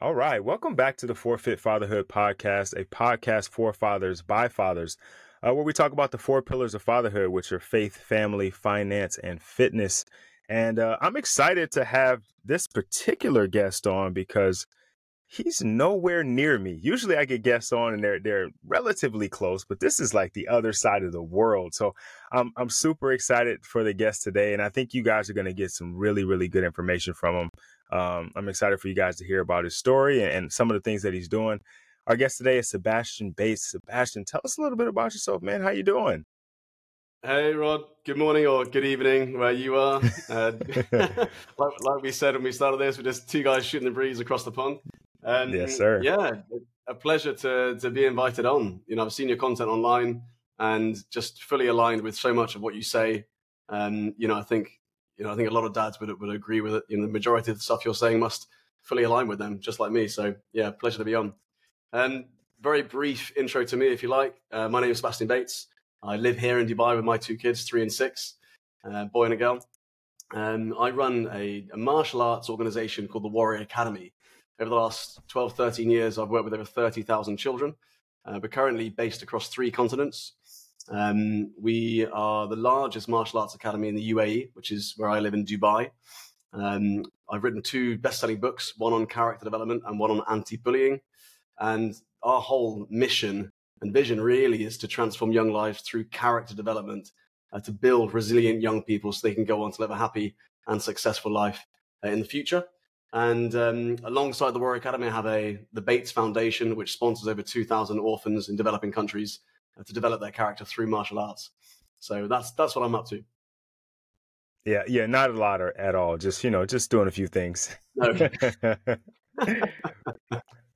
All right. Welcome back to the 4Fit Fatherhood podcast, a podcast for fathers by fathers, uh, where we talk about the four pillars of fatherhood, which are faith, family, finance, and fitness. And uh, I'm excited to have this particular guest on because he's nowhere near me. Usually I get guests on and they're they're relatively close, but this is like the other side of the world. So I'm I'm super excited for the guest today, and I think you guys are going to get some really really good information from him. Um, I'm excited for you guys to hear about his story and, and, some of the things that he's doing. Our guest today is Sebastian Bates. Sebastian, tell us a little bit about yourself, man. How you doing? Hey, Rod. Good morning or good evening where you are. Uh, like, like, we said when we started this, we're just two guys shooting the breeze across the pond. And yes, sir. Yeah, a pleasure to to be invited on. You know, I've seen your content online and just fully aligned with so much of what you say. And you know, I think you know, I think a lot of dads would would agree with it. You know, the majority of the stuff you're saying must fully align with them, just like me. So yeah, pleasure to be on. And very brief intro to me, if you like. Uh, my name is Sebastian Bates. I live here in Dubai with my two kids, three and six, uh, boy and a girl. And I run a, a, martial arts organization called the Warrior Academy. Over the last 12, 13 years, I've worked with over 30,000 children. Uh, we're currently based across three continents. Um, we are the largest martial arts academy in the UAE, which is where I live in Dubai. Um, I've written two best-selling books, one on character development and one on anti-bullying. And our whole mission and vision really is to transform young lives through character development, uh, to build resilient young people so they can go on to live a happy and successful life uh, in the future. And um, alongside the Warrior Academy, I have a the Bates Foundation, which sponsors over 2,000 orphans in developing countries to develop their character through martial arts. So that's that's what I'm up to. Yeah, yeah, not a lot or, at all. Just you know, just doing a few things. No.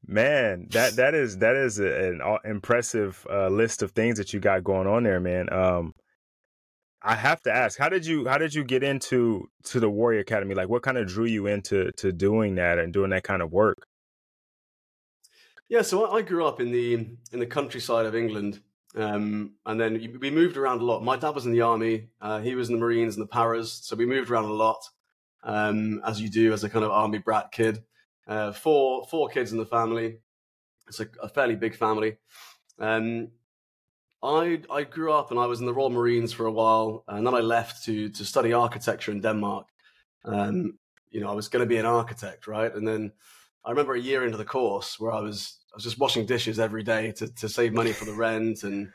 man, that that is that is an impressive uh, list of things that you got going on there, man. Um, I have to ask, how did you how did you get into to the Warrior Academy? Like, what kind of drew you into to doing that and doing that kind of work? Yeah, so I grew up in the in the countryside of England, um, and then we moved around a lot. My dad was in the army. Uh, he was in the Marines and the Paras. So we moved around a lot, um, as you do as a kind of army brat kid. Uh, four, four kids in the family. It's a, a fairly big family. Um, I, I grew up and I was in the Royal Marines for a while. And then I left to, to study architecture in Denmark. Um, you know, I was going to be an architect, right? And then I remember a year into the course where I was I was just washing dishes every day to, to save money for the rent and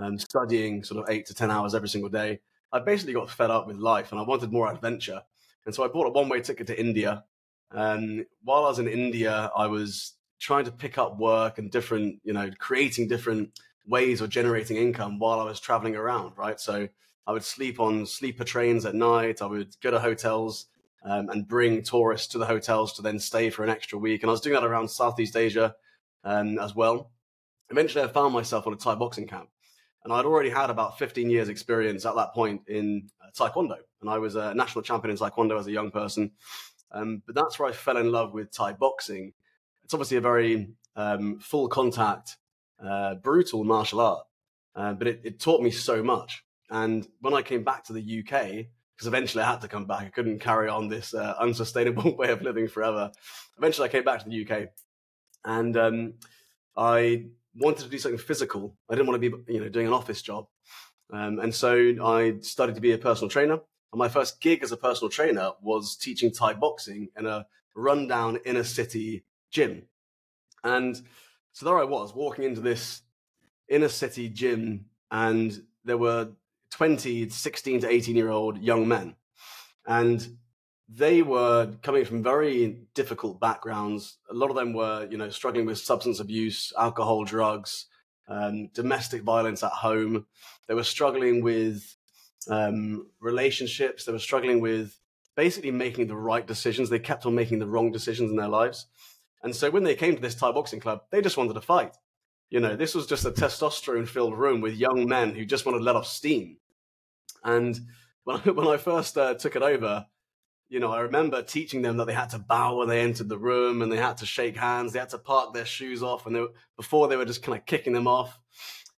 um, studying sort of eight to 10 hours every single day. I basically got fed up with life and I wanted more adventure. And so I bought a one way ticket to India. And while I was in India, I was trying to pick up work and different, you know, creating different ways of generating income while I was traveling around, right? So I would sleep on sleeper trains at night. I would go to hotels um, and bring tourists to the hotels to then stay for an extra week. And I was doing that around Southeast Asia um, as well. Eventually, I found myself on a Thai boxing camp, and I'd already had about 15 years experience at that point in uh, Taekwondo, and I was a national champion in Taekwondo as a young person. Um, but that's where I fell in love with Thai boxing. It's obviously a very um, full contact, uh, brutal martial art, uh, but it, it taught me so much. And when I came back to the UK, because eventually I had to come back. I couldn't carry on this uh, unsustainable way of living forever. Eventually, I came back to the UK, and um, I wanted to do something physical. I didn't want to be, you know, doing an office job, um, and so I started to be a personal trainer. And my first gig as a personal trainer was teaching Thai boxing in a rundown inner city gym. And so there I was walking into this inner city gym, and there were 20, 16 to 18 year old young men. And they were coming from very difficult backgrounds. A lot of them were, you know, struggling with substance abuse, alcohol, drugs, um, domestic violence at home. They were struggling with um, relationships. They were struggling with basically making the right decisions. They kept on making the wrong decisions in their lives. And so when they came to this Thai boxing club, they just wanted to fight. You know, this was just a testosterone filled room with young men who just wanted to let off steam. And when I, when I first uh, took it over, you know, I remember teaching them that they had to bow when they entered the room and they had to shake hands. They had to park their shoes off, and they were, before they were just kind of kicking them off.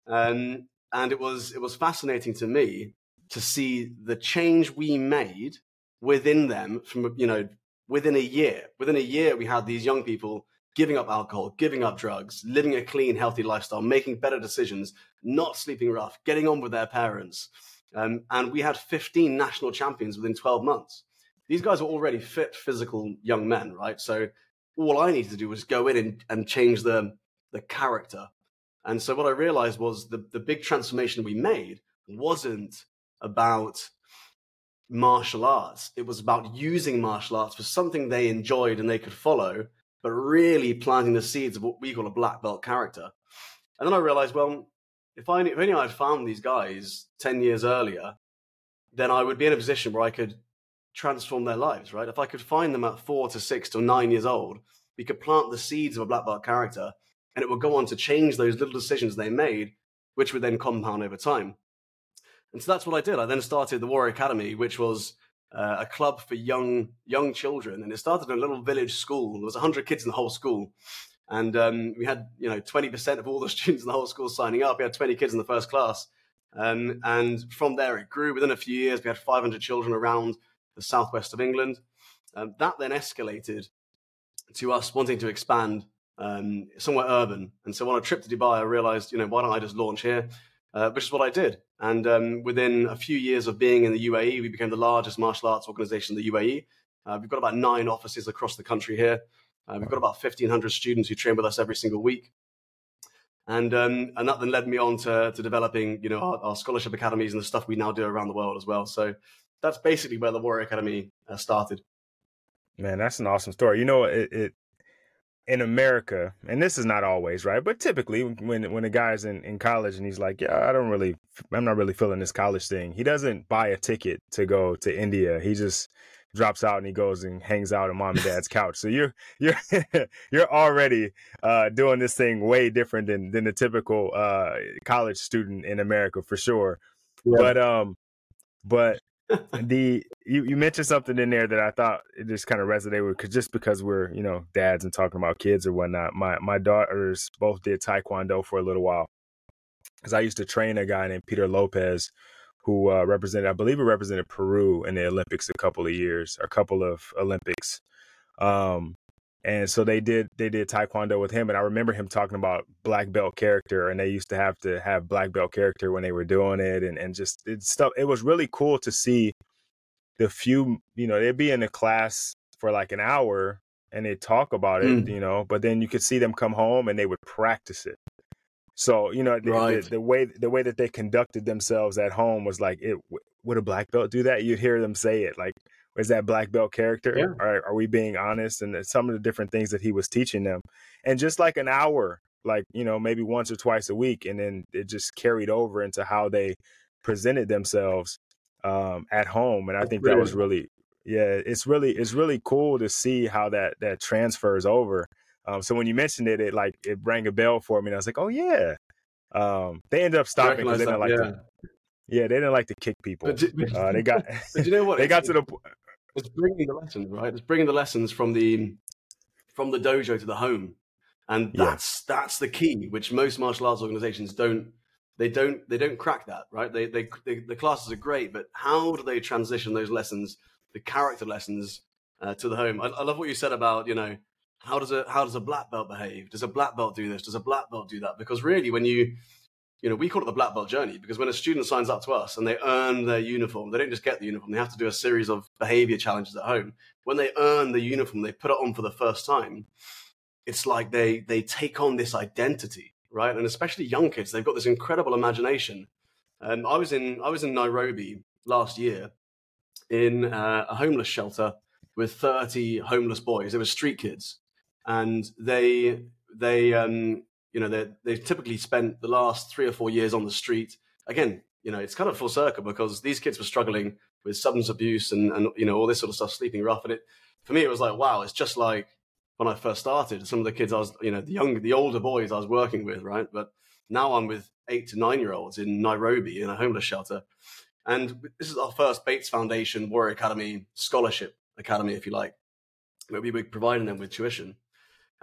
Um, and it was it was fascinating to me to see the change we made within them from you know within a year. Within a year, we had these young people giving up alcohol, giving up drugs, living a clean, healthy lifestyle, making better decisions, not sleeping rough, getting on with their parents. Um, and we had 15 national champions within 12 months. These guys were already fit, physical young men, right? So all I needed to do was go in and, and change the, the character. And so what I realized was the, the big transformation we made wasn't about martial arts. It was about using martial arts for something they enjoyed and they could follow, but really planting the seeds of what we call a black belt character. And then I realized, well, if I if only I had found these guys ten years earlier, then I would be in a position where I could transform their lives. Right? If I could find them at four to six to nine years old, we could plant the seeds of a black belt character, and it would go on to change those little decisions they made, which would then compound over time. And so that's what I did. I then started the Warrior Academy, which was uh, a club for young young children, and it started in a little village school. There was 100 kids in the whole school, and um, we had you know 20% of all the students in the whole school signing up. We had 20 kids in the first class, um, and from there it grew. Within a few years, we had 500 children around the southwest of England. Um, that then escalated to us wanting to expand um, somewhere urban. And so on a trip to Dubai, I realized, you know, why don't I just launch here? Uh, which is what I did. And um, within a few years of being in the UAE, we became the largest martial arts organization in the UAE. Uh, we've got about nine offices across the country here. Uh, we've got about 1,500 students who train with us every single week. And, um, and that then led me on to, to developing, you know, our, our, scholarship academies and the stuff we now do around the world as well. So that's basically where the Warrior Academy uh, started. Man, that's an awesome story. You know, it, it in America, and this is not always right, but typically when when a guy's in, in college and he's like, yeah, I don't really, I'm not really feeling this college thing. He doesn't buy a ticket to go to India. He just drops out and he goes and hangs out on mom and dad's couch. So you're you're you're already uh, doing this thing way different than than the typical uh, college student in America for sure. Yeah. But um, but the you, you mentioned something in there that I thought it just kind of resonated with, cause just because we're you know dads and talking about kids or whatnot. My my daughters both did taekwondo for a little while, because I used to train a guy named Peter Lopez, who uh, represented I believe he represented Peru in the Olympics a couple of years, a couple of Olympics. Um, and so they did they did taekwondo with him and i remember him talking about black belt character and they used to have to have black belt character when they were doing it and, and just it stuff it was really cool to see the few you know they'd be in a class for like an hour and they'd talk about it mm. you know but then you could see them come home and they would practice it so you know the, right. the, the, way the way that they conducted themselves at home was like it would a black belt do that you'd hear them say it like is that black belt character? Yeah. Are, are we being honest? And some of the different things that he was teaching them. And just like an hour, like, you know, maybe once or twice a week. And then it just carried over into how they presented themselves um, at home. And I think that was really, yeah, it's really, it's really cool to see how that, that transfers over. Um, so when you mentioned it, it like, it rang a bell for me. And I was like, oh, yeah. Um, they ended up stopping because they didn't like yeah. to, yeah, they didn't like to kick people. But, but, uh, they got, but you know what? they got to the it's bringing the lessons, right? It's bringing the lessons from the from the dojo to the home, and that's yeah. that's the key, which most martial arts organizations don't. They don't. They don't crack that, right? They, they, they the classes are great, but how do they transition those lessons, the character lessons, uh, to the home? I, I love what you said about you know how does a how does a black belt behave? Does a black belt do this? Does a black belt do that? Because really, when you you know, we call it the black belt journey because when a student signs up to us and they earn their uniform, they don't just get the uniform, they have to do a series of behavior challenges at home. When they earn the uniform, they put it on for the first time. It's like they they take on this identity, right? And especially young kids, they've got this incredible imagination. And I was in I was in Nairobi last year in uh, a homeless shelter with 30 homeless boys. They were street kids, and they they um, you know, they they've typically spent the last three or four years on the street. Again, you know, it's kind of full circle because these kids were struggling with substance abuse and, and you know all this sort of stuff, sleeping rough. And it for me, it was like, wow, it's just like when I first started. Some of the kids I was, you know, the young, the older boys I was working with, right? But now I'm with eight to nine year olds in Nairobi in a homeless shelter, and this is our first Bates Foundation Warrior Academy scholarship academy, if you like, where we were providing them with tuition.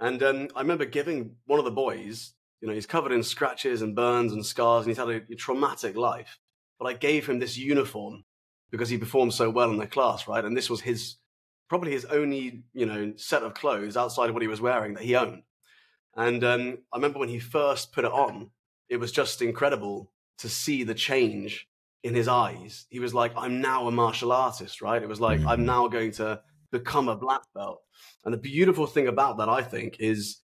And um, I remember giving one of the boys, you know, he's covered in scratches and burns and scars, and he's had a, a traumatic life. But I gave him this uniform because he performed so well in the class, right? And this was his probably his only you know set of clothes outside of what he was wearing that he owned. And um, I remember when he first put it on, it was just incredible to see the change in his eyes. He was like, "I'm now a martial artist," right? It was like, mm-hmm. "I'm now going to become a black belt." And the beautiful thing about that, I think, is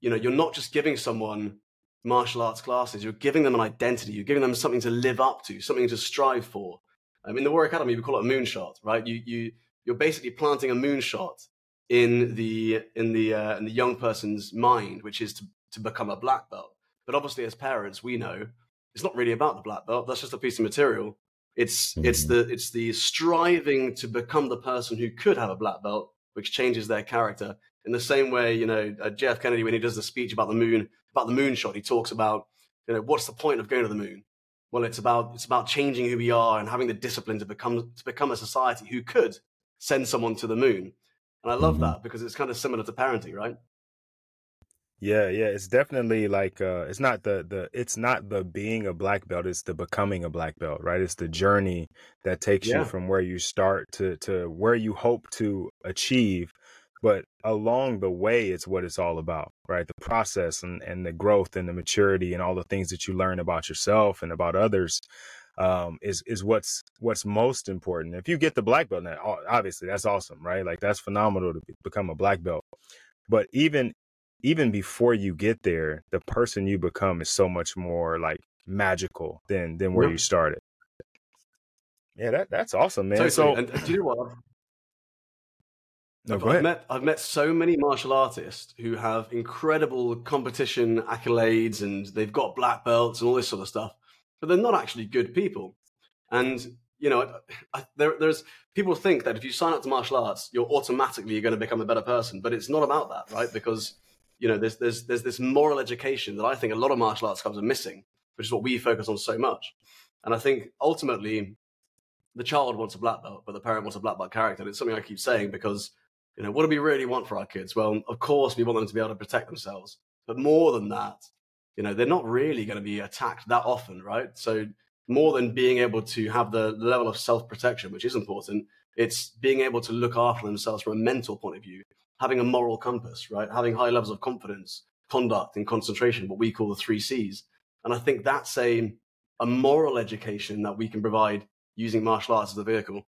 you know you're not just giving someone martial arts classes; you're giving them an identity. You're giving them something to live up to, something to strive for. Um, in the Warrior Academy, we call it a moonshot, right? You you you're basically planting a moonshot in the in the uh, in the young person's mind, which is to to become a black belt. But obviously, as parents, we know it's not really about the black belt. That's just a piece of material. It's mm-hmm. it's the it's the striving to become the person who could have a black belt, which changes their character. In the same way, you know, uh, Jeff Kennedy, when he does the speech about the moon, about the moonshot, he talks about, you know, what's the point of going to the moon? Well, it's about it's about changing who we are and having the discipline to become to become a society who could send someone to the moon. And I love mm-hmm. that because it's kind of similar to parenting, right? Yeah, yeah, it's definitely like uh it's not the the it's not the being a black belt, it's the becoming a black belt, right? It's the journey that takes yeah. you from where you start to to where you hope to achieve, but along the way it's what it's all about, right? The process and and the growth and the maturity and all the things that you learn about yourself and about others um is is what's what's most important. If you get the black belt, now obviously that's awesome, right? Like that's phenomenal to become a black belt. But even even before you get there, the person you become is so much more like magical than than where you started. Yeah, that that's awesome, man. Totally. So, and, do you know what? No, I've, I've met I've met so many martial artists who have incredible competition accolades and they've got black belts and all this sort of stuff, but they're not actually good people. And you know, I, there, there's people think that if you sign up to martial arts, you're automatically going to become a better person, but it's not about that, right? Because you know, there's there's there's this moral education that I think a lot of martial arts clubs are missing, which is what we focus on so much. And I think ultimately, the child wants a black belt, but the parent wants a black belt character. And it's something I keep saying because, you know, what do we really want for our kids? Well, of course, we want them to be able to protect themselves, but more than that, you know, they're not really going to be attacked that often, right? So more than being able to have the level of self protection, which is important, it's being able to look after themselves from a mental point of view having a moral compass, right? Having high levels of confidence, conduct, and concentration, what we call the three C's. And I think that's a, a moral education that we can provide using martial arts as a vehicle.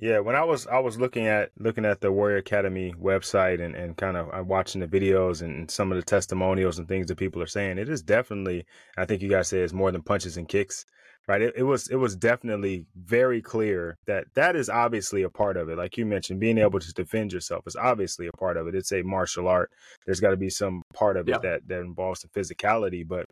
Yeah, when I was I was looking at looking at the Warrior Academy website and, and kind of uh, I'm watching the videos and some of the testimonials and things that people are saying, it is definitely I think you guys say it's more than punches and kicks right? It, it, was it was definitely very clear that that is obviously a part of it. Like you mentioned being able to defend yourself is obviously a part of it. It's a martial art. There's got to be some part of it that that involves the physicality but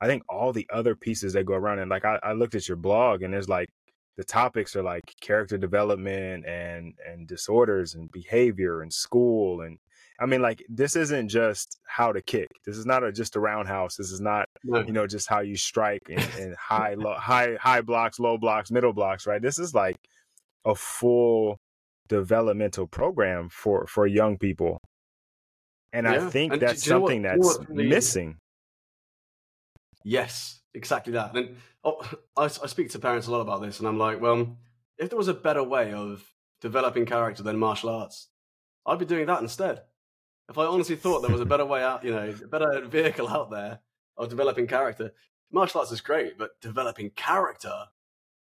i think all the other pieces that go around and like I, I looked at your blog and there's like the topics are like character development and and disorders and behavior and school and I mean, like this isn't just how to kick. This is not a, just a roundhouse. This is not, you know, just how you strike and, and high, low, high, high blocks, low blocks, middle blocks. Right. This is like a full developmental program for for young people, and yeah. I think and that's something that's missing. Yes, exactly that. And oh, I, I speak to parents a lot about this, and I'm like, well, if there was a better way of developing character than martial arts, I'd be doing that instead if I honestly thought there was a better way out, you know, a better vehicle out there of developing character, martial arts is great, but developing character,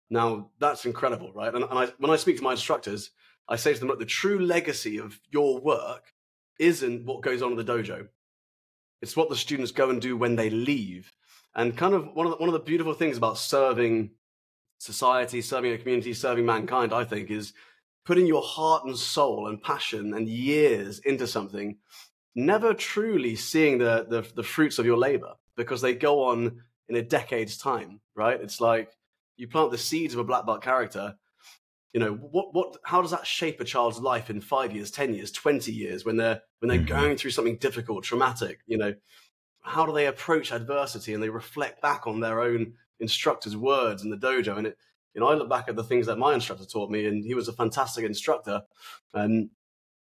now that's incredible, right? And, and I, when I speak to my instructors, I say to them, look, the true legacy of your work isn't what goes on in the dojo. It's what the students go and do when they leave. And kind of one of the, one of the beautiful things about serving society, serving a community, serving mankind, I think, is putting your heart and soul and passion and years into something, never truly seeing the, the, the fruits of your labor because they go on in a decade's time, right? It's like you plant the seeds of a black belt character. You know what? What? How does that shape a child's life in five years, ten years, twenty years when they're when they're mm-hmm. going through something difficult, traumatic? You know, how do they approach adversity and they reflect back on their own instructor's words in the dojo? And it you know, I look back at the things that my instructor taught me, and he was a fantastic instructor. Um,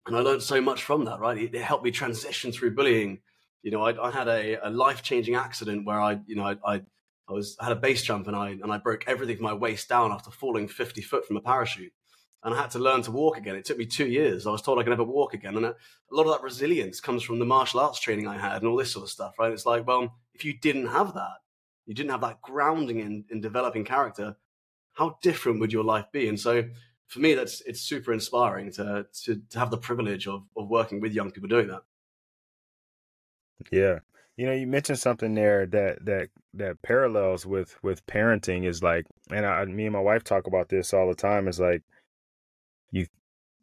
and I learned so much from that, right? It, it helped me transition through bullying. You know, I, I had a, a life changing accident where I, you know, I, I, I was I had a base jump and I and I broke everything from my waist down after falling 50 foot from a parachute. and I had to learn to walk again. It took me two years. I was told I could never walk again. And a lot of that resilience comes from the martial arts training I had and all this sort of stuff, right? It's like, well, if you didn't have that, you didn't have that grounding in, in developing character, how different would your life be? And so for me, that's it's super inspiring to to, to have the privilege of, of working with young people doing that. Yeah. You know, you mentioned something there that that that parallels with with parenting is like, and I, me and my wife talk about this all the time. Is like, you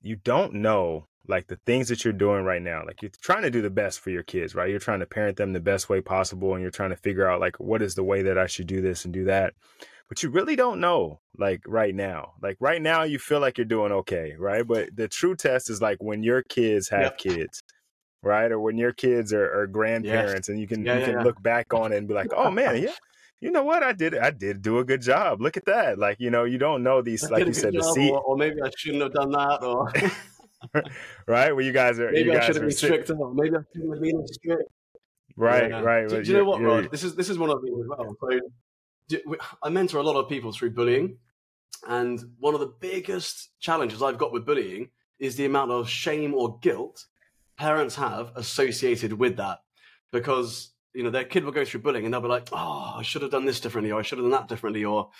you don't know like the things that you're doing right now like you're trying to do the best for your kids right you're trying to parent them the best way possible and you're trying to figure out like what is the way that i should do this and do that but you really don't know like right now like right now you feel like you're doing okay right but the true test is like when your kids have yep. kids right or when your kids are, are grandparents yes. and you can yeah, you yeah, can yeah. look back on it and be like oh man yeah you know what? I did I did do a good job. Look at that. Like, you know, you don't know these like you said, the seat. Or, or, maybe I shouldn't have done that or right? Well you guys are maybe I should have been strict Maybe I shouldn't have been strict. Right, yeah. right. Do, do you know what, Rod? This is this is one of the things as well. So I mentor a lot of people through bullying, and one of the biggest challenges I've got with bullying is the amount of shame or guilt parents have associated with that. Because you know, their kid will go through bullying and they'll be like, "Oh, I should have done this differently, or I should have done that differently, or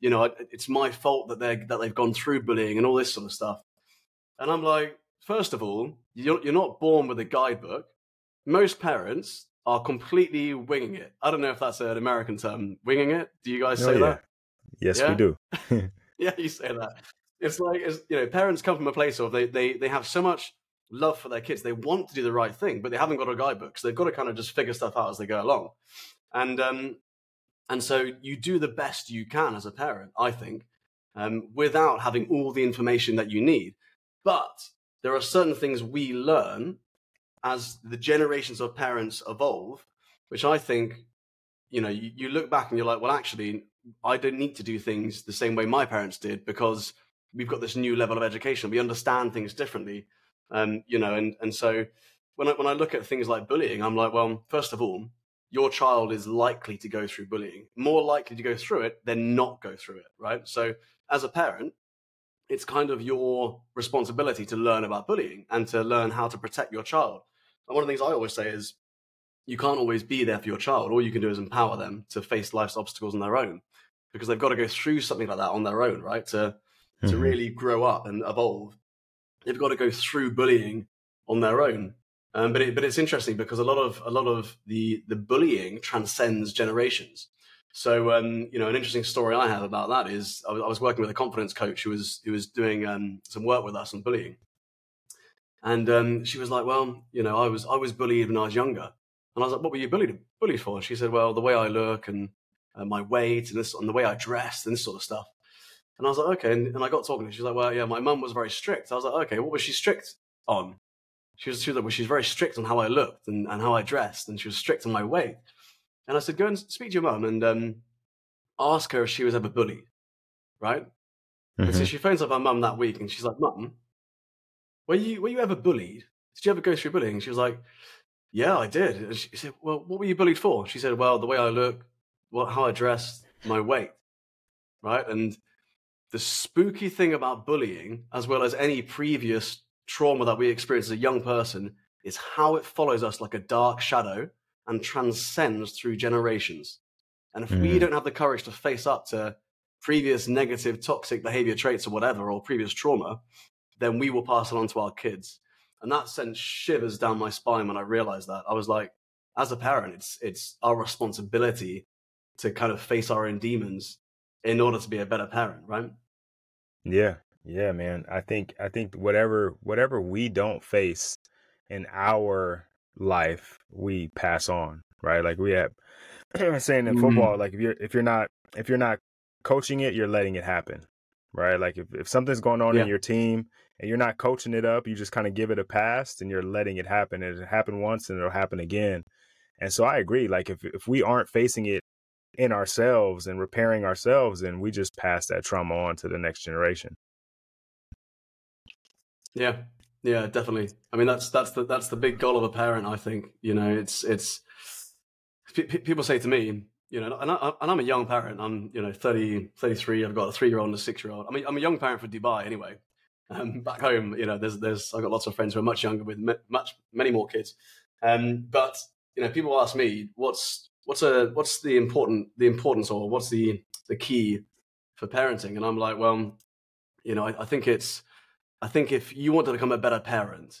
you know, it's my fault that they that they've gone through bullying and all this sort of stuff." And I'm like, first of all, you're you're not born with a guidebook. Most parents are completely winging it. I don't know if that's an American term, winging it. Do you guys oh, say yeah. that? Yes, yeah? we do. yeah, you say that. It's like it's, you know, parents come from a place of they they they have so much love for their kids. They want to do the right thing, but they haven't got a guidebook. So they've got to kind of just figure stuff out as they go along. And um, and so you do the best you can as a parent, I think, um, without having all the information that you need. But there are certain things we learn as the generations of parents evolve, which I think, you know, you, you look back and you're like, well, actually, I don't need to do things the same way my parents did because we've got this new level of education. We understand things differently. Um, you know, and and so when I when I look at things like bullying, I'm like, well, first of all, your child is likely to go through bullying, more likely to go through it than not go through it, right? So as a parent, it's kind of your responsibility to learn about bullying and to learn how to protect your child. And one of the things I always say is you can't always be there for your child. All you can do is empower them to face life's obstacles on their own because they've got to go through something like that on their own, right? To mm-hmm. to really grow up and evolve they've got to go through bullying on their own. Um, but it, but it's interesting because a lot of a lot of the the bullying transcends generations. So um, you know, an interesting story I have about that is I was, I was working with a confidence coach who was who was doing um, some work with us on bullying, and um, she was like, "Well, you know, I was I was bullied when I was younger," and I was like, "What were you bullied bullied for?" And she said, "Well, the way I look and uh, my weight and this and the way I dressed and this sort of stuff." And I was like, okay. And, and I got talking to her. She's like, well, yeah, my mum was very strict. I was like, okay, what was she strict on? She was, she was like, well, she's very strict on how I looked and, and how I dressed, and she was strict on my weight. And I said, go and speak to your mum and um, ask her if she was ever bullied, right? Mm-hmm. And so mm-hmm. she phones up her mum that week, and she's like, mum, were you were you ever bullied? Did you ever go through bullying? And she was like, yeah, I did. And she said, well, what were you bullied for? She said, well, the way I look, what, how I dress, my weight, right? And the spooky thing about bullying, as well as any previous trauma that we experience as a young person, is how it follows us like a dark shadow and transcends through generations. And if mm. we don't have the courage to face up to previous negative, toxic behavior traits or whatever, or previous trauma, then we will pass it on to our kids. And that sent shivers down my spine when I realized that. I was like, as a parent, it's it's our responsibility to kind of face our own demons in order to be a better parent, right? Yeah. Yeah, man. I think I think whatever whatever we don't face in our life, we pass on, right? Like we have saying in mm-hmm. football, like if you're if you're not if you're not coaching it, you're letting it happen. Right? Like if, if something's going on yeah. in your team and you're not coaching it up, you just kind of give it a pass and you're letting it happen. It happened once and it'll happen again. And so I agree. Like if if we aren't facing it in ourselves and repairing ourselves, and we just pass that trauma on to the next generation. Yeah, yeah, definitely. I mean, that's that's the that's the big goal of a parent. I think you know, it's it's p- people say to me, you know, and, I, and I'm a young parent. I'm you know 30, 33. I've got a three year old and a six year old. I mean, I'm a young parent for Dubai anyway. Um, back home, you know, there's there's I've got lots of friends who are much younger with much many more kids. Um, but you know, people ask me what's what's a what's the important the importance or what's the the key for parenting, and I'm like, well, you know, I, I think it's I think if you want to become a better parent,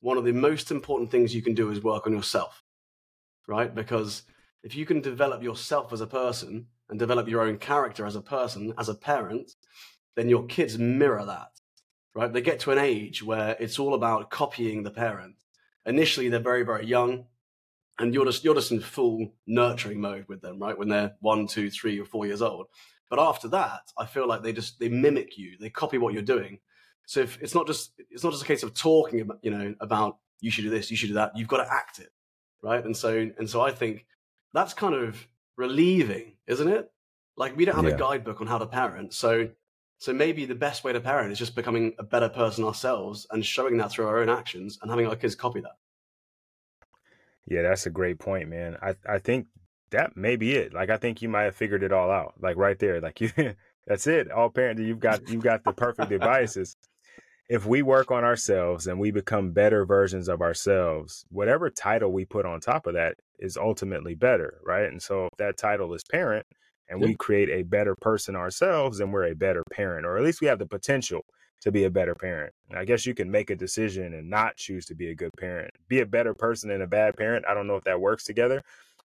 one of the most important things you can do is work on yourself, right? Because if you can develop yourself as a person and develop your own character as a person, as a parent, then your kids mirror that, right? They get to an age where it's all about copying the parent. Initially, they're very, very young, and you're just you're just in full nurturing mode with them, right? When they're one, two, three, or four years old. But after that, I feel like they just they mimic you, they copy what you're doing. So if it's not just it's not just a case of talking about you know about you should do this, you should do that. You've got to act it, right? And so and so I think that's kind of relieving, isn't it? Like we don't have yeah. a guidebook on how to parent, so so maybe the best way to parent is just becoming a better person ourselves and showing that through our own actions and having our kids copy that. Yeah, that's a great point, man. I I think that may be it. Like I think you might have figured it all out. Like right there. Like you that's it. All parenting, you've got you've got the perfect devices. If we work on ourselves and we become better versions of ourselves, whatever title we put on top of that is ultimately better, right? And so if that title is parent and we create a better person ourselves, then we're a better parent, or at least we have the potential to be a better parent. And I guess you can make a decision and not choose to be a good parent. Be a better person and a bad parent. I don't know if that works together,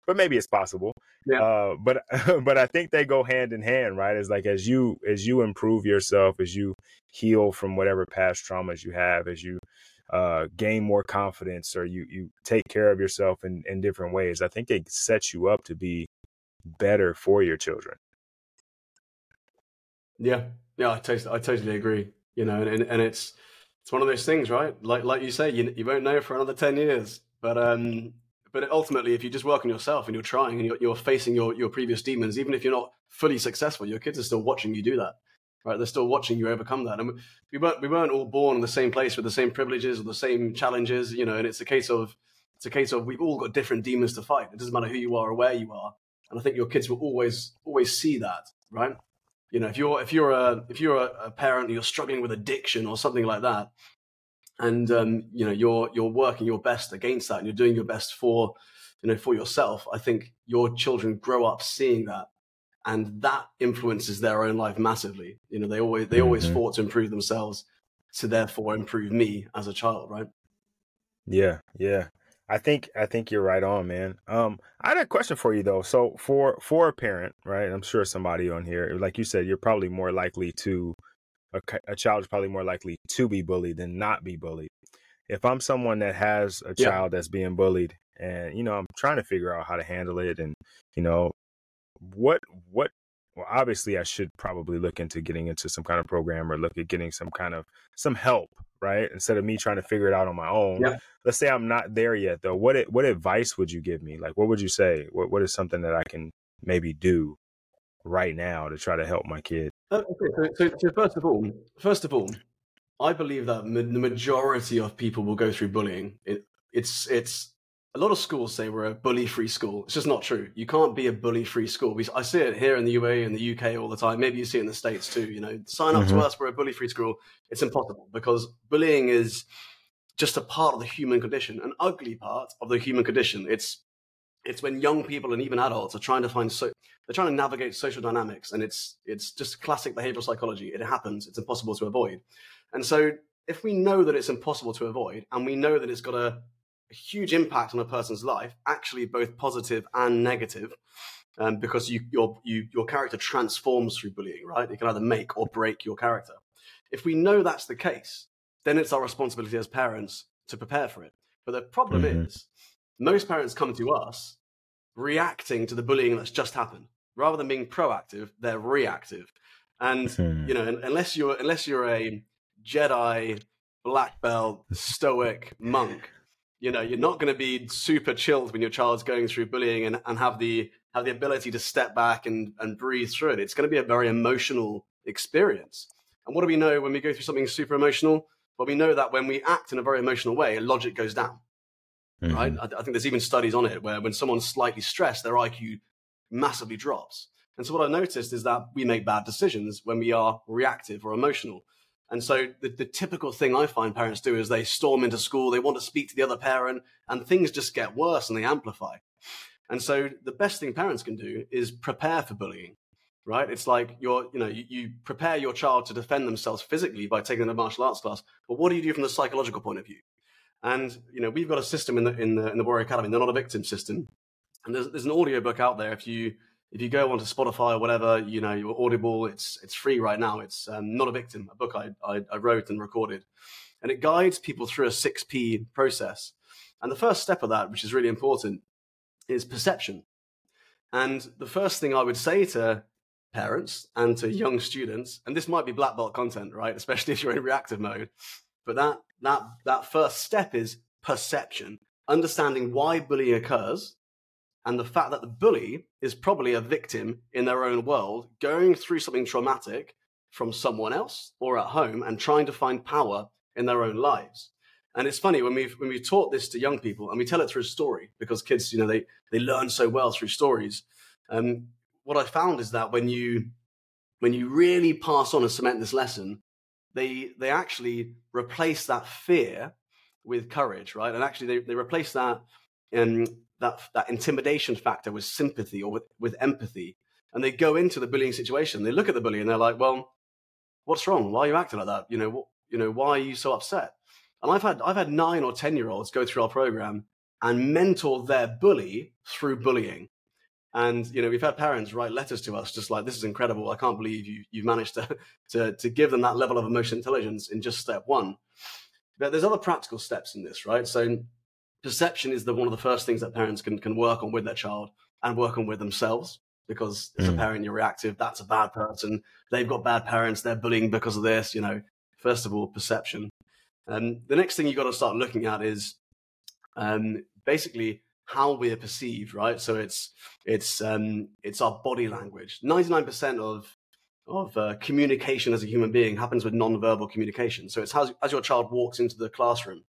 but maybe it's possible. Yeah. Uh, but but I think they go hand in hand, right? It's like as you as you improve yourself, as you heal from whatever past traumas you have, as you uh, gain more confidence or you you take care of yourself in in different ways. I think it sets you up to be better for your children. Yeah, yeah, I totally I totally agree you know, and, and it's it's one of those things, right? Like like you say, you, you won't know for another ten years, but um, but ultimately, if you just work on yourself and you're trying and you're, you're facing your your previous demons, even if you're not fully successful, your kids are still watching you do that, right? They're still watching you overcome that, and we weren't we weren't all born in the same place with the same privileges or the same challenges, you know, and it's a case of it's a case of we've all got different demons to fight. It doesn't matter who you are or where you are, and I think your kids will always always see that, right? You know, if you're if you're a if you're a, a parent and you're struggling with addiction or something like that, and um, you know you're you're working your best against that and you're doing your best for you know for yourself, I think your children grow up seeing that, and that influences their own life massively. You know, they always they always mm-hmm. fought to improve themselves, to therefore improve me as a child, right? Yeah, yeah. I think I think you're right on, man. Um, I had a question for you though. So for for a parent, right? I'm sure somebody on here, like you said, you're probably more likely to a, a child is probably more likely to be bullied than not be bullied. If I'm someone that has a yeah. child that's being bullied, and you know, I'm trying to figure out how to handle it, and you know, what what well, obviously I should probably look into getting into some kind of program or look at getting some kind of some help, right? Instead of me trying to figure it out on my own. Yeah. Let's say I'm not there yet though. What what advice would you give me? Like what would you say? What what is something that I can maybe do right now to try to help my kid? Uh, okay, so, so, so first of all, first of all, I believe that the majority of people will go through bullying. It, it's it's a lot of schools say we're a bully-free school. It's just not true. You can't be a bully-free school. We, I see it here in the UAE and the UK all the time. Maybe you see it in the States too. You know, sign up mm-hmm. to us. We're a bully-free school. It's impossible because bullying is just a part of the human condition, an ugly part of the human condition. It's it's when young people and even adults are trying to find so they're trying to navigate social dynamics, and it's it's just classic behavioral psychology. It happens. It's impossible to avoid. And so, if we know that it's impossible to avoid, and we know that it's got a a huge impact on a person's life, actually both positive and negative, um, because you, your, you, your character transforms through bullying, right? It can either make or break your character. If we know that's the case, then it's our responsibility as parents to prepare for it. But the problem mm-hmm. is, most parents come to us reacting to the bullying that's just happened. Rather than being proactive, they're reactive. And mm-hmm. you know, unless you're unless you're a Jedi black belt stoic monk you know you're not going to be super chilled when your child's going through bullying and, and have the have the ability to step back and, and breathe through it it's going to be a very emotional experience and what do we know when we go through something super emotional well we know that when we act in a very emotional way logic goes down mm-hmm. right I, I think there's even studies on it where when someone's slightly stressed their iq massively drops and so what I've noticed is that we make bad decisions when we are reactive or emotional And so the, the typical thing I find parents do is they storm into school, they want to speak to the other parent, and things just get worse and they amplify. And so the best thing parents can do is prepare for bullying, right? It's like you're, you know, you, you prepare your child to defend themselves physically by taking a martial arts class, but what do you do from the psychological point of view? And you know, we've got a system in the in the in the Warrior Academy. They're not a victim system, and there's there's an audio book out there. If you if you go onto Spotify or whatever, you know, your Audible, it's it's free right now. It's um, not a victim, a book I, I, I wrote and recorded, and it guides people through a six P process. And the first step of that, which is really important, is perception. And the first thing I would say to parents and to young students, and this might be black belt content, right? Especially if you're in reactive mode, but that that that first step is perception, understanding why bullying occurs and the fact that the bully is probably a victim in their own world, going through something traumatic from someone else or at home and trying to find power in their own lives. And it's funny when we've when we've taught this to young people and we tell it through a story because kids, you know, they they learn so well through stories. Um, what I found is that when you when you really pass on and cement this lesson, they they actually replace that fear with courage, right? And actually they, they replace that um, that that intimidation factor with sympathy or with, with empathy. And they go into the bullying situation. They look at the bully and they're like, "Well, what's wrong? Why are you acting like that? You know, you know, why are you so upset?" And I've had I've had nine or ten year olds go through our program and mentor their bully through bullying. And you know, we've had parents write letters to us just like, "This is incredible! I can't believe you you've managed to to to give them that level of emotional intelligence in just step one." But there's other practical steps in this, right? So perception is the one of the first things that parents can can work on with their child and work on with themselves because as mm. a parent you're reactive that's a bad person. They've got bad parents they're bullying because of this you know. First of all perception. And um, the next thing you've got to start looking at is um, basically how we're perceived right? So it's it's um, it's our body language. 99% of of uh, communication as a human being happens with non-verbal communication. So it's how as your child walks into the classroom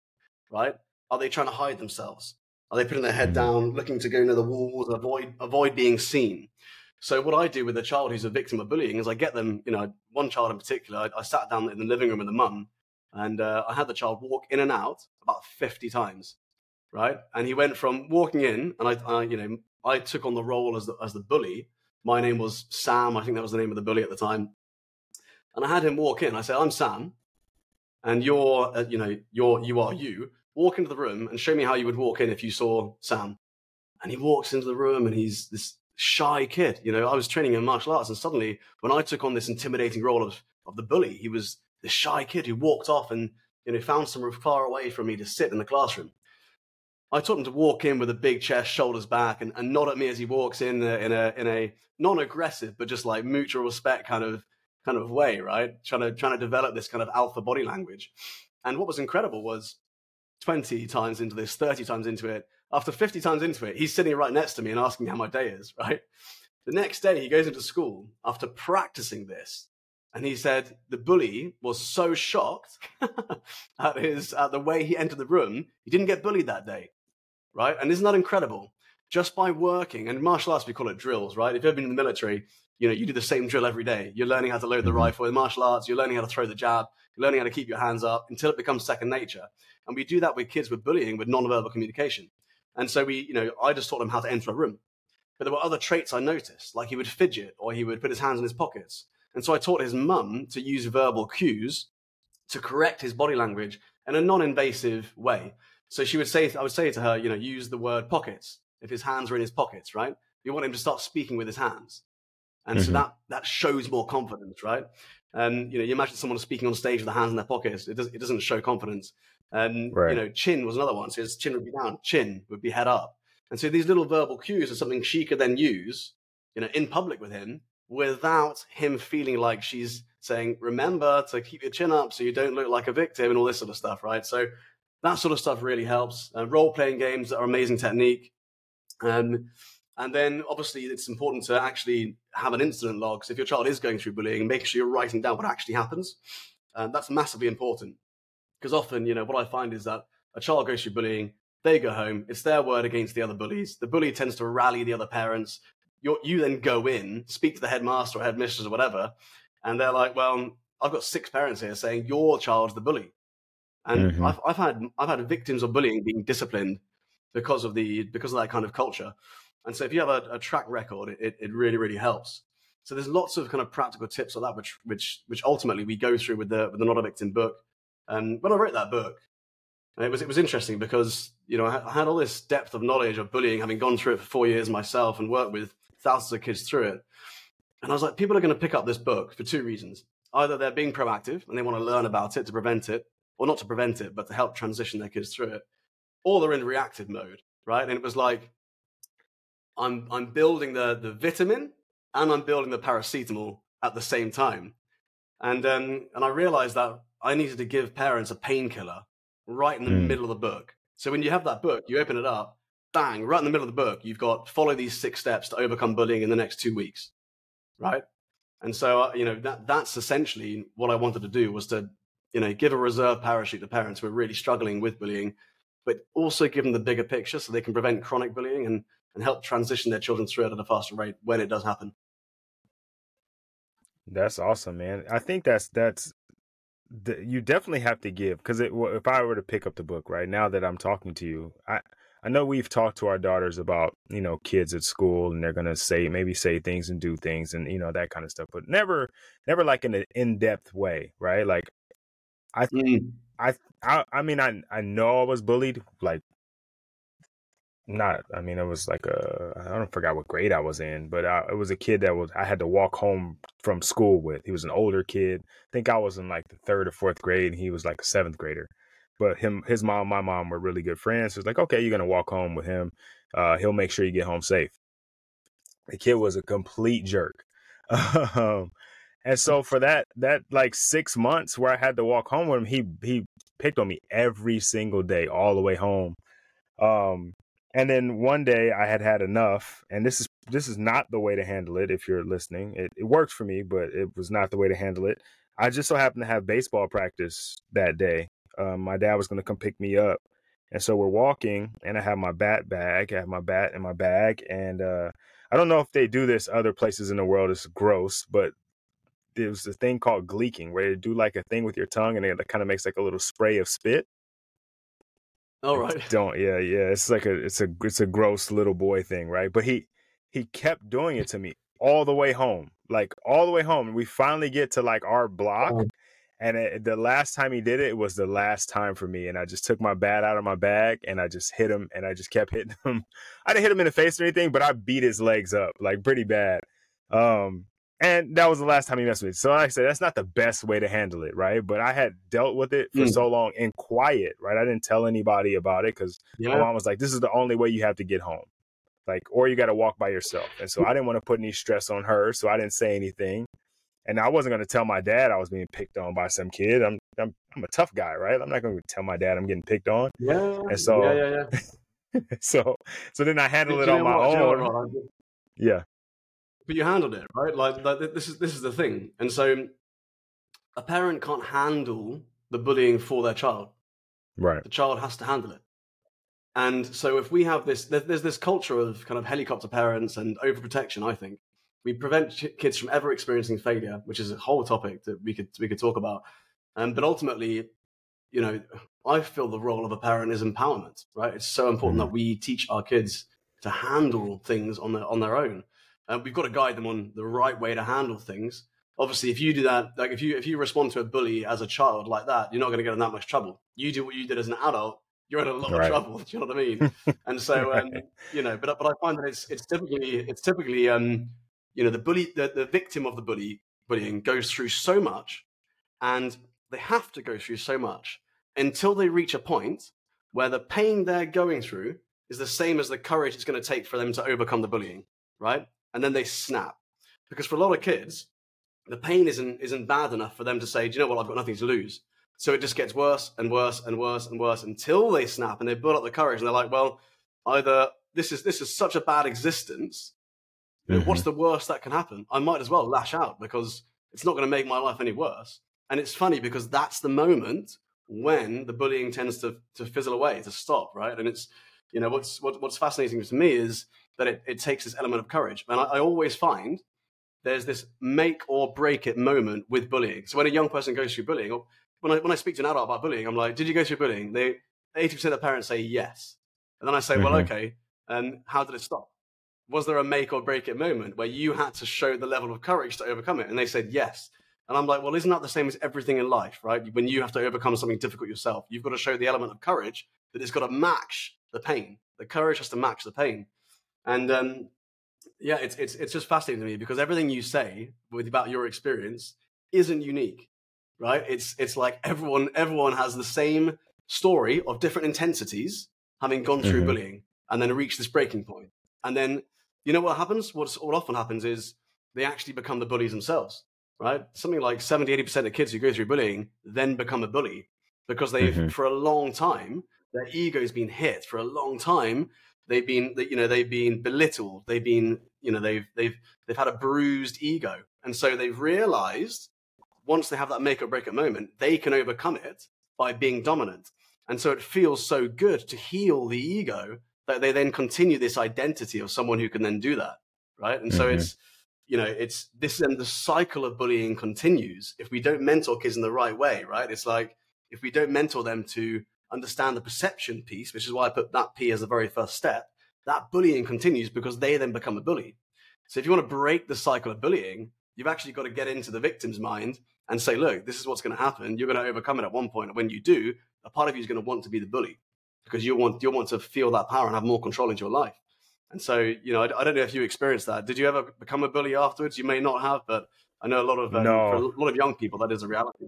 right are they trying to hide themselves? Are they putting their head mm. down, looking to go near the walls, avoid avoid being seen? So what I do with a child who's a victim of bullying is I get them, you know, one child in particular, I, I sat down in the living room with the mum and uh, I had the child walk in and out about 50 times, right? And he went from walking in and I, I you know, I took on the role as the, as the bully. My name was Sam. I think that was the name of the bully at the time. And I had him walk in. I said, I'm Sam and you're, uh, you know, you're, you are you walk into the room and show me how you would walk in if you saw Sam. And he walks into the room and he's this shy kid. You know, I was training in martial arts, and suddenly when I took on this intimidating role of, of the bully, he was this shy kid who walked off and you know found somewhere far away from me to sit in the classroom. I taught him to walk in with a big chest, shoulders back, and, and nod at me as he walks in a, in a in a non-aggressive but just like mutual respect kind of kind of way, right? Trying to trying to develop this kind of alpha body language. And what was incredible was 20 times into this, 30 times into it. After 50 times into it, he's sitting right next to me and asking me how my day is, right? The next day, he goes into school after practicing this. And he said the bully was so shocked at his at the way he entered the room, he didn't get bullied that day, right? And isn't that incredible? Just by working, and martial arts we call it drills, right? If you've ever been in the military, you know you do the same drill every day. You're learning how to load the mm-hmm. rifle. In martial arts, you're learning how to throw the jab. Learning how to keep your hands up until it becomes second nature. And we do that with kids with bullying, with non-verbal communication. And so we, you know, I just taught him how to enter a room. But there were other traits I noticed, like he would fidget or he would put his hands in his pockets. And so I taught his mum to use verbal cues to correct his body language in a non-invasive way. So she would say, I would say to her, you know, use the word pockets if his hands are in his pockets, right? You want him to start speaking with his hands. And mm-hmm. so that, that shows more confidence, right? And, you know, you imagine someone speaking on stage with their hands in their pockets. It, does, it doesn't show confidence. And right. you know, chin was another one. So his chin would be down, chin would be head up. And so these little verbal cues are something she could then use, you know, in public with him without him feeling like she's saying, remember to keep your chin up so you don't look like a victim and all this sort of stuff, right? So that sort of stuff really helps. Uh, role playing games are amazing technique. Um, and then obviously it's important to actually have an incident log. So if your child is going through bullying, make sure you're writing down what actually happens. Uh, that's massively important. Because often, you know, what I find is that a child goes through bullying, they go home, it's their word against the other bullies. The bully tends to rally the other parents. You're, you then go in, speak to the headmaster or headmistress or whatever, and they're like, well, I've got six parents here saying your child's the bully, and mm-hmm. I've, I've had I've had victims of bullying being disciplined because of the because of that kind of culture. And so if you have a, a track record, it, it really really helps. So there's lots of kind of practical tips like that, which which which ultimately we go through with the with the not a victim book. And when I wrote that book, it was it was interesting because you know I had all this depth of knowledge of bullying, having gone through it for four years myself and worked with thousands of kids through it. And I was like, people are going to pick up this book for two reasons: either they're being proactive and they want to learn about it to prevent it, or not to prevent it, but to help transition their kids through it, or they're in reactive mode, right? And it was like, I'm I'm building the the vitamin and I'm building the paracetamol at the same time, and um and I realized that I needed to give parents a painkiller right in the mm. middle of the book. So when you have that book, you open it up, bang, right in the middle of the book, you've got follow these six steps to overcome bullying in the next two weeks, right? And so uh, you know that that's essentially what I wanted to do was to you know give a reserve parachute to parents who are really struggling with bullying, but also give them the bigger picture so they can prevent chronic bullying and and help transition their children through it at a faster rate when it does happen. That's awesome, man. I think that's that's you definitely have to give because if I were to pick up the book right now that I'm talking to you, I I know we've talked to our daughters about you know kids at school and they're gonna say maybe say things and do things and you know that kind of stuff, but never never like in an in depth way, right? Like I mm. I I I mean I I know I was bullied like not i mean it was like a i don't forgot what grade i was in but I, it was a kid that was i had to walk home from school with. He was an older kid. I think i was in like the third or fourth grade and he was like a seventh grader. But him his mom my mom were really good friends. So it's like okay you're gonna walk home with him. Uh, he'll make sure you get home safe. The kid was a complete jerk. Um, and so for that that like six months where i had to walk home with him he he picked on me every single day all the way home. Um and then one day I had had enough, and this is this is not the way to handle it. If you're listening, it, it worked for me, but it was not the way to handle it. I just so happened to have baseball practice that day. Um, my dad was going to come pick me up, and so we're walking, and I have my bat bag. I have my bat in my bag, and uh, I don't know if they do this other places in the world. It's gross, but there's a thing called gleeking where they do like a thing with your tongue, and it kind of makes like a little spray of spit. All right. Don't yeah, yeah. It's like a it's a it's a gross little boy thing, right? But he he kept doing it to me all the way home. Like all the way home. We finally get to like our block. Oh. And it, the last time he did it, it was the last time for me. And I just took my bat out of my bag and I just hit him and I just kept hitting him. I didn't hit him in the face or anything, but I beat his legs up like pretty bad. Um, and that was the last time he messed with me. So like I said, that's not the best way to handle it, right? But I had dealt with it for mm. so long in quiet, right? I didn't tell anybody about it because yeah. my mom was like, "This is the only way you have to get home, like, or you got to walk by yourself." And so I didn't want to put any stress on her, so I didn't say anything. And I wasn't going to tell my dad I was being picked on by some kid. I'm I'm I'm a tough guy, right? I'm not going to tell my dad I'm getting picked on. Yeah. And so yeah, yeah, yeah. so so then I handled it on my own. Yeah but you handled it right? Like, like this is this is the thing. And so a parent can't handle the bullying for their child. Right. The child has to handle it. And so if we have this there's this culture of kind of helicopter parents and overprotection i think. We prevent kids from ever experiencing failure which is a whole topic that we could we could talk about. Um, but ultimately you know i feel the role of a parent is empowerment right? It's so important mm-hmm. that we teach our kids to handle things on their on their own uh, we've got to guide them on the right way to handle things. Obviously, if you do that, like if you if you respond to a bully as a child like that, you're not going to get in that much trouble. You do what you did as an adult, you're in a lot right. of trouble. Do you know what I mean? and so, um, you know, but but I find that it's it's typically it's typically um, you know the bully the, the victim of the bully bullying goes through so much, and they have to go through so much until they reach a point where the pain they're going through is the same as the courage it's going to take for them to overcome the bullying, right? And then they snap. Because for a lot of kids, the pain isn't isn't bad enough for them to say, "Do you know what? I've got nothing to lose." So it just gets worse and worse and worse and worse until they snap and they build up the courage and they're like, "Well, either this is this is such a bad existence. Mm-hmm. What's the worst that can happen? I might as well lash out because it's not going to make my life any worse." And it's funny because that's the moment when the bullying tends to to fizzle away, to stop, right? And it's you know what's what, what's fascinating to me is that it, it takes this element of courage. And I, I always find there's this make or break it moment with bullying. So when a young person goes through bullying, or when I when I speak to an adult about bullying, I'm like, "Did you go through bullying?" They eighty percent of parents say yes, and then I say, mm-hmm. "Well, okay, and how did it stop?" Was there a make or break it moment where you had to show the level of courage to overcome it? And they said yes. And I'm like, well, isn't that the same as everything in life, right? When you have to overcome something difficult yourself, you've got to show the element of courage that it's got to match the pain. The courage has to match the pain. And um, yeah, it's it's it's just fascinating to me because everything you say with about your experience isn't unique, right? It's it's like everyone everyone has the same story of different intensities having gone through mm-hmm. bullying and then reached this breaking point. And then you know what happens? What's, what often happens is they actually become the bullies themselves right? Something like 70, 80% of kids who go through bullying then become a bully because they've, mm-hmm. for a long time, their ego's been hit. For a long time, they've been, you know, they've been belittled. They've been, you know, they've, they've, they've had a bruised ego. And so they've realized once they have that make or break moment, they can overcome it by being dominant. And so it feels so good to heal the ego that they then continue this identity of someone who can then do that. Right. And mm-hmm. so it's, you know, it's this and the cycle of bullying continues if we don't mentor kids in the right way, right? It's like if we don't mentor them to understand the perception piece, which is why I put that P as the very first step, that bullying continues because they then become a bully. So if you want to break the cycle of bullying, you've actually got to get into the victim's mind and say, look, this is what's going to happen. You're going to overcome it at one point. And when you do, a part of you is going to want to be the bully because you want you'll want to feel that power and have more control into your life. And so, you know, I, I, don't know if you experienced that. Did you ever become a bully afterwards? You may not have, but I know a lot of um, no. for a lot of young people that is a reality.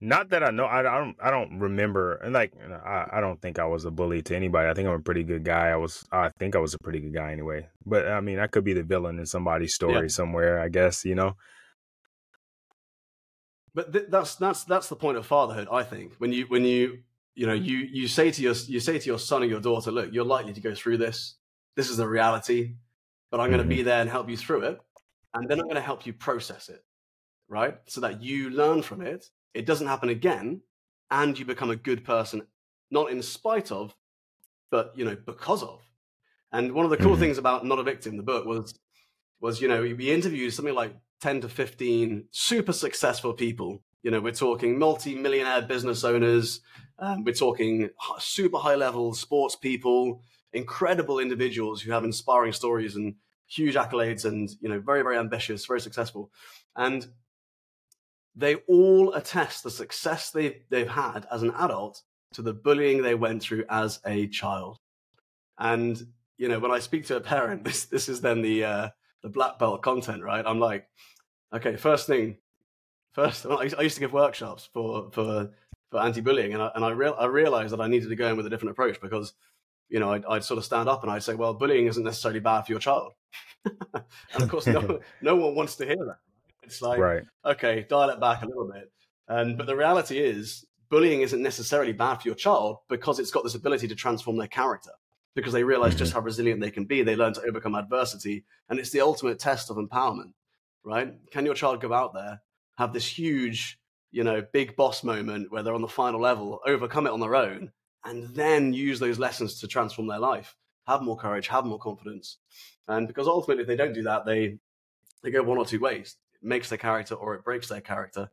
Not that I know. I, I don't. I don't remember. And like, I, I don't think I was a bully to anybody. I think I'm a pretty good guy. I was. I think I was a pretty good guy anyway. But I mean, I could be the villain in somebody's story yeah. somewhere. I guess you know. But th- that's that's that's the point of fatherhood. I think when you when you you know you you say to your you say to your son or your daughter, look, you're likely to go through this this is the reality, but I'm going to be mm-hmm. there and help you through it. And then I'm going to help you process it, right? So that you learn from it. It doesn't happen again. And you become a good person, not in spite of, but, you know, because of. And one of the cool mm-hmm. things about Not a Victim, the book, was, was, you know, we interviewed something like 10 to 15 super successful people. You know, we're talking multi-millionaire business owners. Um, we're talking super high level sports people, incredible individuals who have inspiring stories and huge accolades and you know very very ambitious very successful and they all attest the success they've, they've had as an adult to the bullying they went through as a child and you know when i speak to a parent this this is then the uh, the black belt content right i'm like okay first thing first i used to give workshops for for for anti-bullying and i and i, real, I realized that i needed to go in with a different approach because you know, I'd, I'd, sort of stand up and I'd say, well, bullying isn't necessarily bad for your child. and of course, no, no one wants to hear that. It's like, right. okay, dial it back a little bit. And, but the reality is, bullying isn't necessarily bad for your child because it's got this ability to transform their character because they realize mm-hmm. just how resilient they can be. They learn to overcome adversity. And it's the ultimate test of empowerment, right? Can your child go out there, have this huge, you know, big boss moment where they're on the final level, overcome it on their own, and then use those lessons to transform their life, have more courage, have more confidence. And because ultimately, if they don't do that, they they go one or two ways. Makes their character or it breaks their character.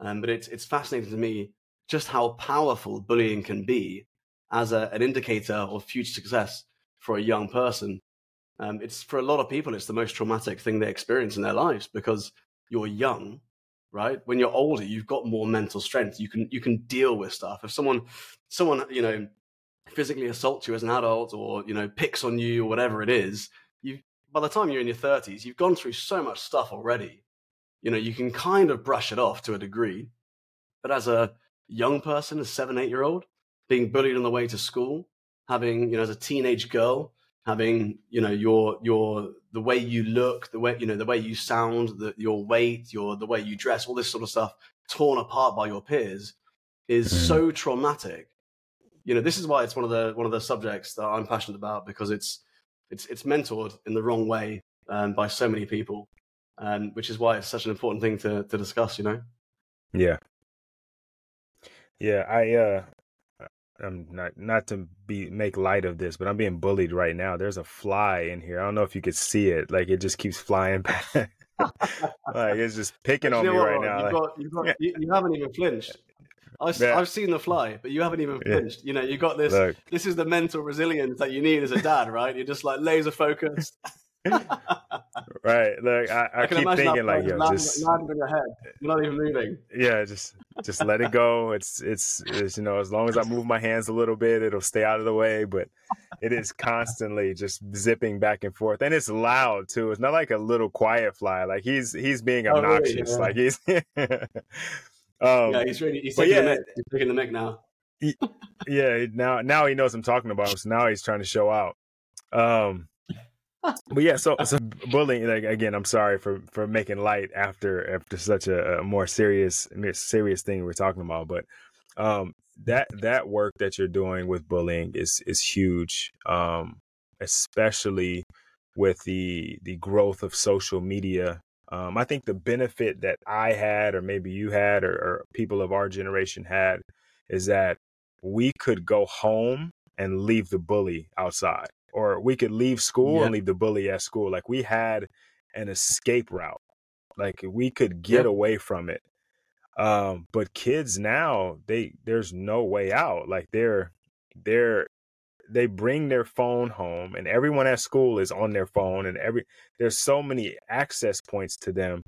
Um, but it's it's fascinating to me just how powerful bullying can be as a, an indicator of future success for a young person. Um, it's for a lot of people, it's the most traumatic thing they experience in their lives because you're young right? When you're older, you've got more mental strength. You can you can deal with stuff. If someone someone you know physically assaults you as an adult, or you know picks on you, or whatever it is, you by the time you're in your 30s, you've gone through so much stuff already. You know, you can kind of brush it off to a degree. But as a young person, a seven, eight year old, being bullied on the way to school, having, you know, as a teenage girl, having you know your your the way you look the way you know the way you sound the, your weight your the way you dress all this sort of stuff torn apart by your peers is so traumatic you know this is why it's one of the one of the subjects that i'm passionate about because it's it's it's mentored in the wrong way um, by so many people and which is why it's such an important thing to to discuss you know yeah yeah i uh I'm not not to be make light of this, but I'm being bullied right now. There's a fly in here. I don't know if you could see it. Like it just keeps flying back. like it's just picking on You me what, right now. Like- got, you've got, you, you haven't even flinched. I've, Yeah. have seen the fly, but you haven't even Yeah. flinched. You know, you got this. Look, This is the mental resilience that you need as a dad, right? You're just like laser focused. right. Look, I, I, I keep thinking like, yo, landing, just your head. You're not even moving. yeah, just just let it go. It's, it's it's you know, as long as I move my hands a little bit, it'll stay out of the way. But it is constantly just zipping back and forth, and it's loud too. It's not like a little quiet fly. Like he's he's being Oh, really? obnoxious. Yeah. Like he's. um, yeah, he's really he's taking yeah, the mic. He's taking the now. yeah now now he knows i'm talking about him so now he's trying to show out um but yeah so so bullying like again i'm sorry for for making light after after such a, a more serious serious thing we're talking about but um that that work that you're doing with bullying is is huge um especially with the the growth of social media. Um i think the benefit that i had or maybe you had or, or people of our generation had is that we could go home and leave the bully outside or we could leave school Yeah. and leave the bully at school like we had an escape route like we could get Yeah. away from it um but kids now they there's no way out like they're they're they bring their phone home and everyone at school is on their phone and every there's so many access points to them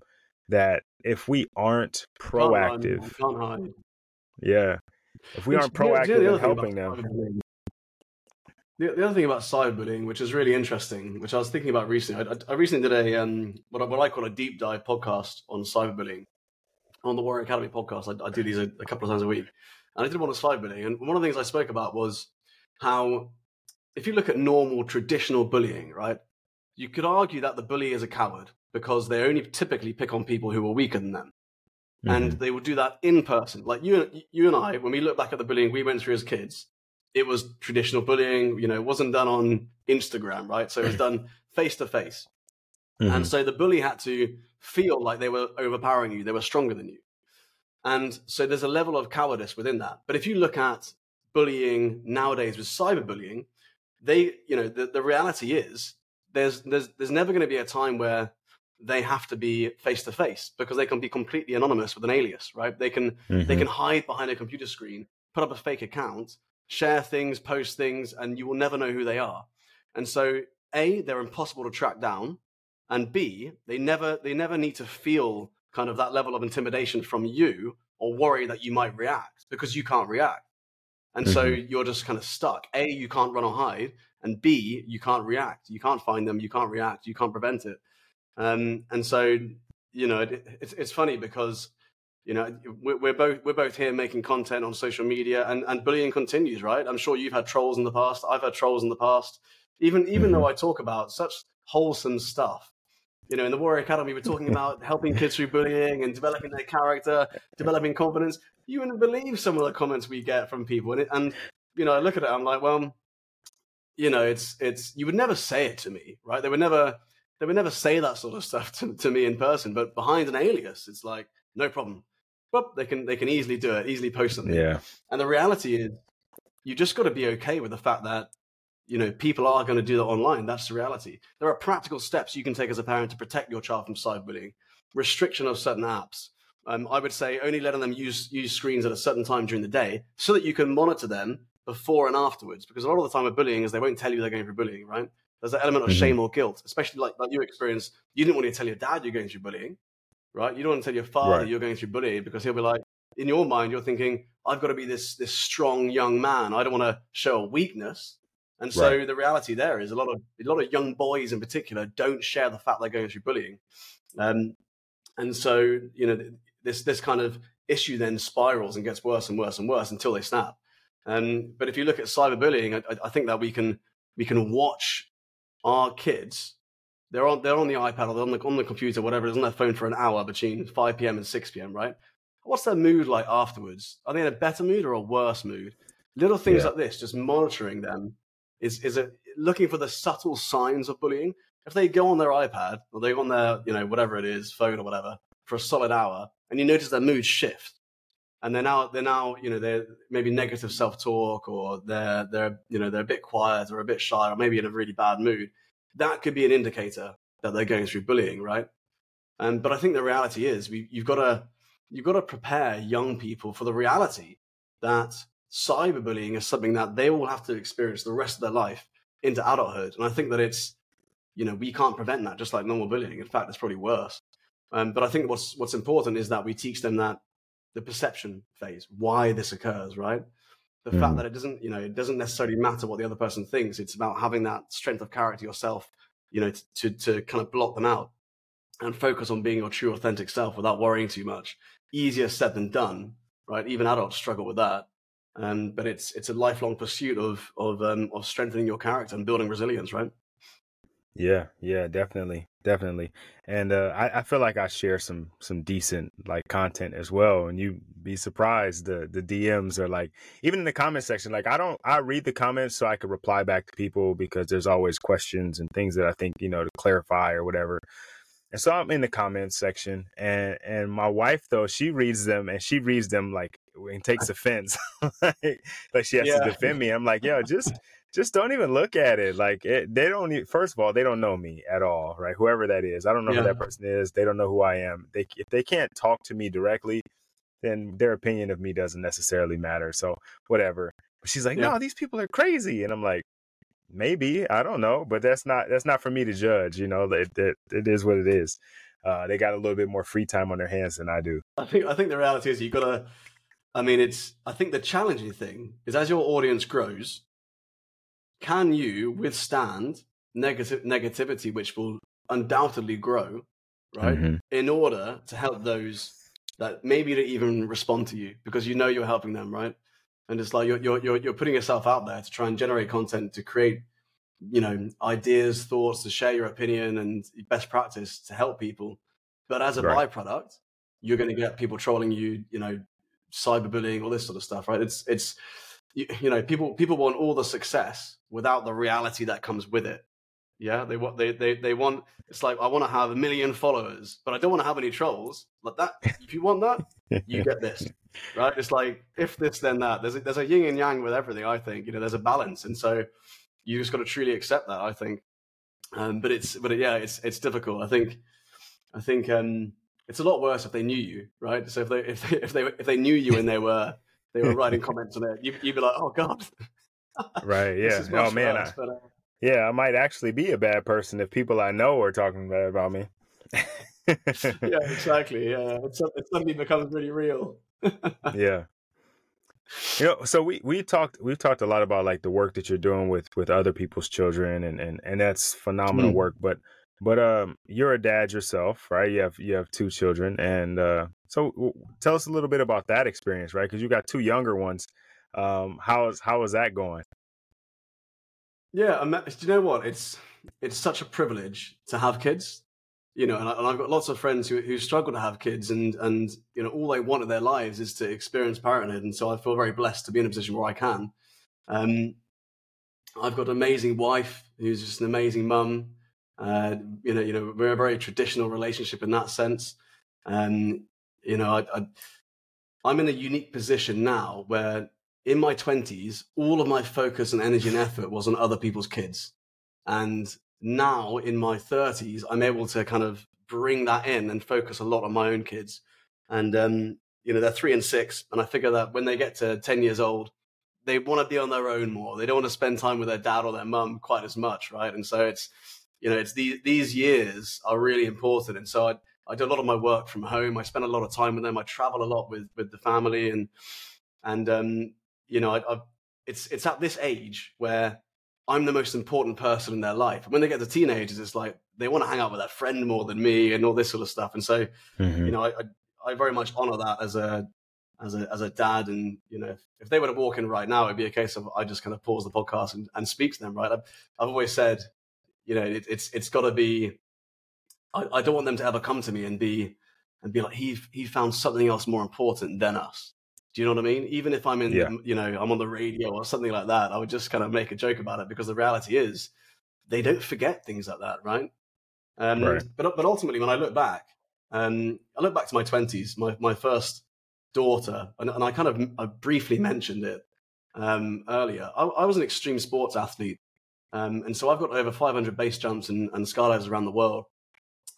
that if we aren't Can't run, proactive Can't hide. yeah if we aren't do you know- do you know proactive in helping them? The, the other thing about cyberbullying, which is really interesting, which I was thinking about recently, I, I- recently did a um, what, I, what I call a deep dive podcast on cyberbullying on the Warrior Academy podcast. I, I do these a, a couple of times a week, and I did one on cyberbullying. And one of the things I spoke about was how, if you look at normal traditional bullying, right, you could argue that the bully is a coward because they only typically pick on people who are weaker than them and they will do that in person. Like you, you and I, when we look back at the bullying we went through as kids, it was traditional bullying. You know, it wasn't done on Instagram, right? So it was done face to face, and so the bully had to feel like they were overpowering you, they were stronger than you, and so there's a level of cowardice within that. But if you look at bullying nowadays with cyberbullying, they, you know, the, the reality is there's there's there's never going to be a time where they have to be face to face because they can be completely anonymous with an alias, right? They can they Mhm. can hide behind a computer screen, put up a fake account, share things, post things, and you will never know who they are. And so, a they're impossible to track down, and b they never they never need to feel kind of that level of intimidation from you or worry that you might react because you can't react. And so you're just kind of stuck. A, you can't run or hide, and B, you can't react. You can't find them. You can't react. You can't prevent it. Um, and so, you know, it, it's it's funny because you know we're, both we're both here making content on social media, and and bullying continues, right? I'm sure you've had trolls in the past. I've had trolls in the past. Even even though mm-hmm. I talk about such wholesome stuff, you know, in the Warrior Academy, we're talking about helping kids through bullying and developing their character, developing confidence. You wouldn't believe some of the comments we get from people, and, it, and you know, I look at it, I'm like, well, you know, it's it's you would never say it to me, right? They would never they would never say that sort of stuff to, to me in person, but behind an alias, it's like no problem. But they can they can easily do it, easily post something. yeah And the reality is, you just got to be okay with the fact that you know people are going to do that online. That's the reality. There are practical steps you can take as a parent to protect your child from cyberbullying. Restriction of certain apps. Um, I would say only letting them use use screens at a certain time during the day, so that you can monitor them before and afterwards. Because a lot of the time with bullying is they won't tell you they're going through bullying, right? There's an element of Mhm. shame or guilt, especially like, like you experienced. You didn't want to tell your dad you're going through bullying, right? You don't want to tell your father Right. you're going through bullying because he'll be like, in your mind, you're thinking, I've got to be this this strong young man. I don't want to show a weakness. And so Right. the reality there is a lot of a lot of young boys in particular don't share the fact they're going through bullying. Um, and so you know this this kind of issue then spirals and gets worse and worse and worse until they snap. Um, but if you look at cyberbullying, I, I- I think that we can we can watch our kids. They're on they're on the iPad or they're on the on the computer, whatever it is, on their phone for an hour between 5 p.m. and 6 p.m. Right? What's their mood like afterwards? Are they in a better mood or a worse mood? Little things Yeah. like this, just monitoring them, is is a, looking for the subtle signs of bullying. If they go on their iPad or they go on their you know whatever it is phone or whatever for a solid hour, and you notice their mood shift, and they're now they're now you know they're maybe negative self talk or they're they're you know they're a bit quiet or a bit shy or maybe in a really bad mood, that could be an indicator that they're going through bullying, right? Um, but I think the reality is we, you've got to you've got to prepare young people for the reality that cyberbullying is something that they will have to experience the rest of their life into adulthood. And I think that it's you know we can't prevent that just like normal bullying. In fact, it's probably worse. Um, but I think what's what's important is that we teach them that the perception phase, why this occurs, right? The mm. fact that it doesn't, you know, it doesn't necessarily matter what the other person thinks. It's about having that strength of character yourself, you know, to, to, to kind of block them out and focus on being your true authentic self without worrying too much. Easier said than done, right? Even adults struggle with that. Um, but it's it's a lifelong pursuit of of um, of strengthening your character and building resilience, right? Yeah, yeah, definitely, definitely. And uh, I, I feel like I share some some decent like content as well. And you be surprised the the DMs are like even in the comment section. Like I don't I read the comments so I can reply back to people because there's always questions and things that I think you know to clarify or whatever. And so I'm in the comments section, and and my wife though she reads them and she reads them like and takes offense, like she has yeah. to defend me. I'm like, yo, just just don't even look at it. Like it, they don't. Even, first of all, they don't know me at all, right? Whoever that is, I don't know yeah. who that person is. They don't know who I am. They if they can't talk to me directly, then their opinion of me doesn't necessarily matter. So whatever. But she's like, yeah. no, these people are crazy, and I'm like, maybe I don't know, but that's not that's not for me to judge. You know, it it, it is what it is. Uh, they got a little bit more free time on their hands than I do. I think I think the reality is you got to. I mean, it's. I think the challenging thing is as your audience grows, can you withstand negative negativity, which will undoubtedly grow, right? Mm-hmm. In order to help those that maybe don't even respond to you because you know you're helping them, right? And it's like you're you're you're putting yourself out there to try and generate content to create, you know, ideas, thoughts, to share your opinion and best practice to help people. But as a right. byproduct, you're going to get people trolling you, you know, cyberbullying, all this sort of stuff, right? It's it's you, you know people people want all the success without the reality that comes with it. Yeah, they want they they they want. It's like I want to have a million followers, but I don't want to have any trolls. Like that, if you want that, you get this, right? It's like if this, then that. There's a, there's a yin and yang with everything. I think you know there's a balance, and so you just got to truly accept that. I think, um, but it's but yeah, it's it's difficult. I think I think um, it's a lot worse if they knew you, right? So if they if they if they if they knew you and they were they were writing comments on it, you, would be like, oh god, right? Yeah. Oh man. I, but, uh, yeah, I might actually be a bad person if people I know are talking bad about me. yeah, exactly. Yeah, it's, it suddenly becomes really real. yeah. You know, so we we talked we've talked a lot about like the work that you're doing with with other people's children and and and that's phenomenal mm. work. But but um, you're a dad yourself, right? You have you have two children, and uh, so w- tell us a little bit about that experience, right? Because you got two younger ones. Um, how is how is that going? Yeah, do you know what? It's it's such a privilege to have kids, you know, and, I, have got lots of friends who, who struggle to have kids, and and you know, all they want in their lives is to experience parenthood, and so I feel very blessed to be in a position where I can. Um, I've got an amazing wife who's just an amazing mum. Uh, you know, you know, we're a very traditional relationship in that sense. and you know, I, I, I'm in a unique position now where in my 20s, all of my focus and energy and effort was on other people's kids. And now in my 30s, I'm able to kind of bring that in and focus a lot on my own kids. And, um, you know, they're three and six. And I figure that when they get to 10 years old, they want to be on their own more. They don't want to spend time with their dad or their mum quite as much, right? And so it's, you know, it's these, these years are really important. And so I, I do a lot of my work from home. I spend a lot of time with them. I travel a lot with, with the family and, and, um, you know, I, I, it's it's at this age where I'm the most important person in their life. When they get to teenagers, it's like they want to hang out with their friend more than me and all this sort of stuff. And so, mm-hmm. you know, I, I, I very much honor that as a as a as a dad. And you know, if, if, they were to walk in right now, it'd be a case of I just kind of pause the podcast and, and speak to them. Right? I've, I've always said, you know, it, it's it's got to be. I, I don't want them to ever come to me and be and be like he he found something else more important than us. Do you know what I mean? Even if I'm in, yeah. you know, I'm on the radio or something like that, I would just kind of make a joke about it because the reality is they don't forget things like that, right? Um, right. But but ultimately, when I look back, um, I look back to my twenties, my my first daughter, and, and I kind of I briefly mentioned it um, earlier. I, I, was an extreme sports athlete, um, and so I've got over 500 base jumps and, and skydives around the world.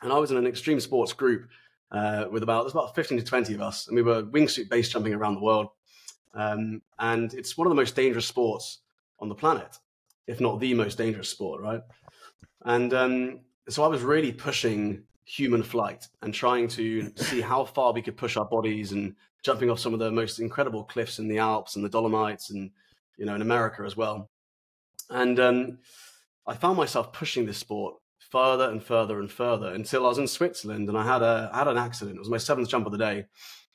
And I was in an extreme sports group uh, with about there's about 15 to 20 of us, and we were wingsuit base jumping around the world. Um, and it's one of the most dangerous sports on the planet, if not the most dangerous sport, right? And um, so I was really pushing human flight and trying to see how far we could push our bodies and jumping off some of the most incredible cliffs in the Alps and the Dolomites and you know in America as well. And um, I found myself pushing this sport further and further and further until I was in Switzerland and I had a I had an accident. It was my seventh jump of the day,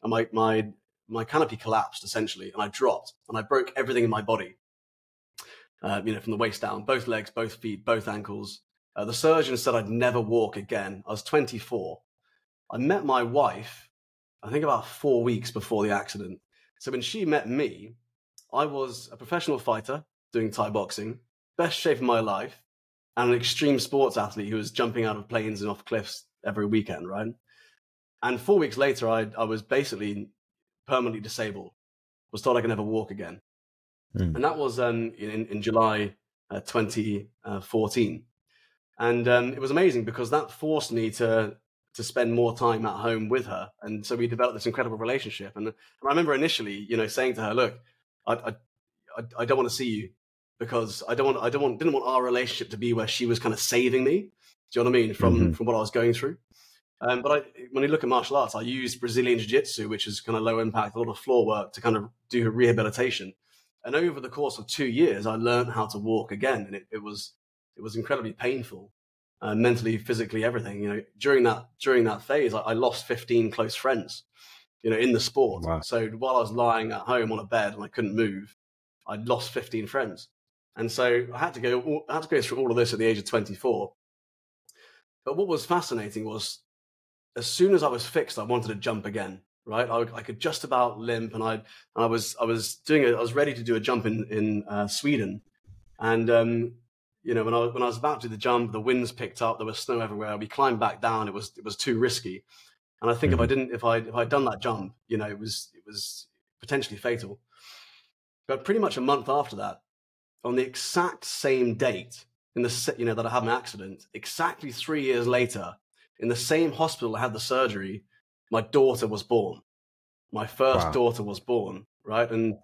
and my my my canopy collapsed essentially, and I dropped and I broke everything in my body. Uh, you know, from the waist down, both legs, both feet, both ankles. Uh, the surgeon said I'd never walk again. I was 24. I met my wife, I think about four weeks before the accident. So when she met me, I was a professional fighter doing Thai boxing, best shape of my life, and an extreme sports athlete who was jumping out of planes and off cliffs every weekend, right? And four weeks later, I, I was basically permanently disabled, was told I could never walk again. Mm. And that was um, in, in July uh, 2014. And um, it was amazing because that forced me to to spend more time at home with her. And so we developed this incredible relationship. And, and I remember initially, you know, saying to her, look, I, I, I don't want to see you because I don't want, I don't want, didn't want our relationship to be where she was kind of saving me. Do you know what I mean? From, mm-hmm. from what I was going through. Um, but I, when you look at martial arts, I use Brazilian Jiu Jitsu, which is kind of low impact, a lot of floor work to kind of do rehabilitation. And over the course of two years, I learned how to walk again, and it, it was it was incredibly painful, uh, mentally, physically, everything. You know, during that during that phase, I, I lost 15 close friends. You know, in the sport. Wow. So while I was lying at home on a bed and I couldn't move, I'd lost 15 friends, and so I had to go I had to go through all of this at the age of 24. But what was fascinating was, as soon as I was fixed, I wanted to jump again right? I, I, could just about limp, and I and I was I was doing it. I was ready to do a jump in in uh, Sweden, and um, you know, when I, when I was about to do the jump, the winds picked up, there was snow everywhere. We climbed back down. It was, it was too risky. And I think mm-hmm. if I mm-hmm. didn't, if I, if I'd done that jump, you know, it was, it was potentially fatal. But pretty much a month after that, on the exact same date in the, you know, that I had an accident, exactly three years later, in the same hospital I had the surgery, my daughter was born. My first wow. daughter was born, right? And,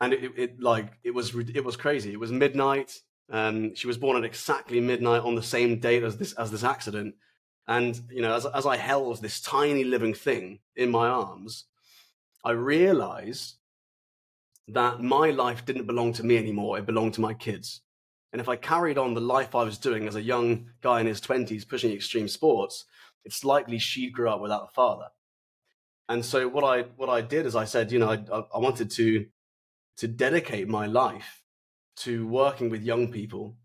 and it, it like, it was, it was crazy. It was midnight um, she was born at exactly midnight on the same date as this as this accident. And you know, as as I held this tiny living thing in my arms, I realized that my life didn't belong to me anymore. It belonged to my kids. And if I carried on the life I was doing as a young guy in his twenties pushing extreme sports, it's likely she grew up without a father. And so what I what I did is I said, you know, I, I wanted to to dedicate my life to working with young people,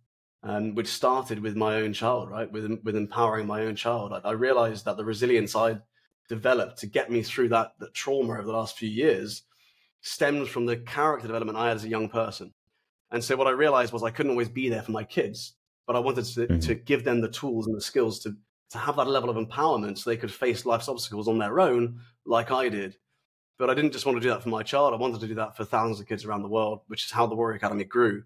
um, which started with my own child, right? With with empowering my own child. I, I realized that the resilience I developed to get me through that that trauma over the last few years stemmed from the character development I had as a young person. And so what I realized was I couldn't always be there for my kids, but I wanted to, mm-hmm. to give them the tools and the skills to to have that level of empowerment so they could face life's obstacles on their own, like I did. But I didn't just want to do that for my child. I wanted to do that for thousands of kids around the world, which is how the Warrior Academy grew.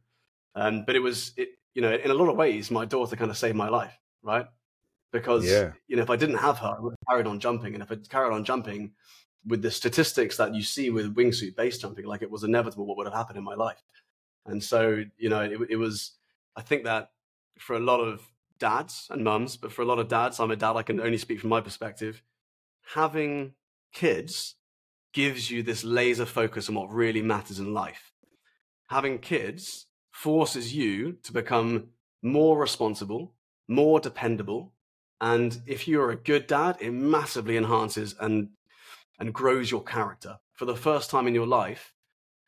Um, but it was, it, you know, in a lot of ways, my daughter kind of saved my life, right? Because, yeah. you know, if I didn't have her, I would have carried on jumping. And if I carried on jumping with the statistics that you see with wingsuit base jumping, like it was inevitable what would have happened in my life. And so, you know, it, it was, I think that for a lot of dads and mums, but for a lot of dads, I'm a dad, I can only speak from my perspective. Having kids gives you this laser focus on what really matters in life. Having kids forces you to become more responsible, more dependable. And if you're a good dad, it massively enhances and, and grows your character. For the first time in your life,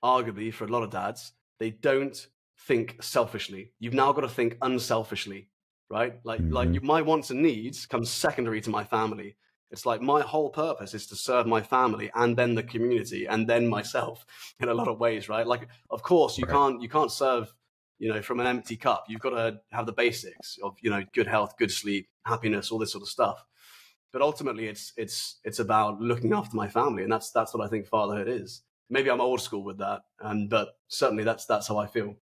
arguably for a lot of dads, they don't think selfishly. You've now got to think unselfishly, right? Like, mm-hmm. like my wants and needs come secondary to my family. It's like my whole purpose is to serve my family and then the community and then myself in a lot of ways, right? Like, of course, you right. can't you can't serve you know from an empty cup. You've got to have the basics of you know good health, good sleep, happiness, all this sort of stuff. But ultimately, it's it's it's about looking after my family, and that's that's what I think fatherhood is. Maybe I'm old school with that, and but certainly that's that's how I feel.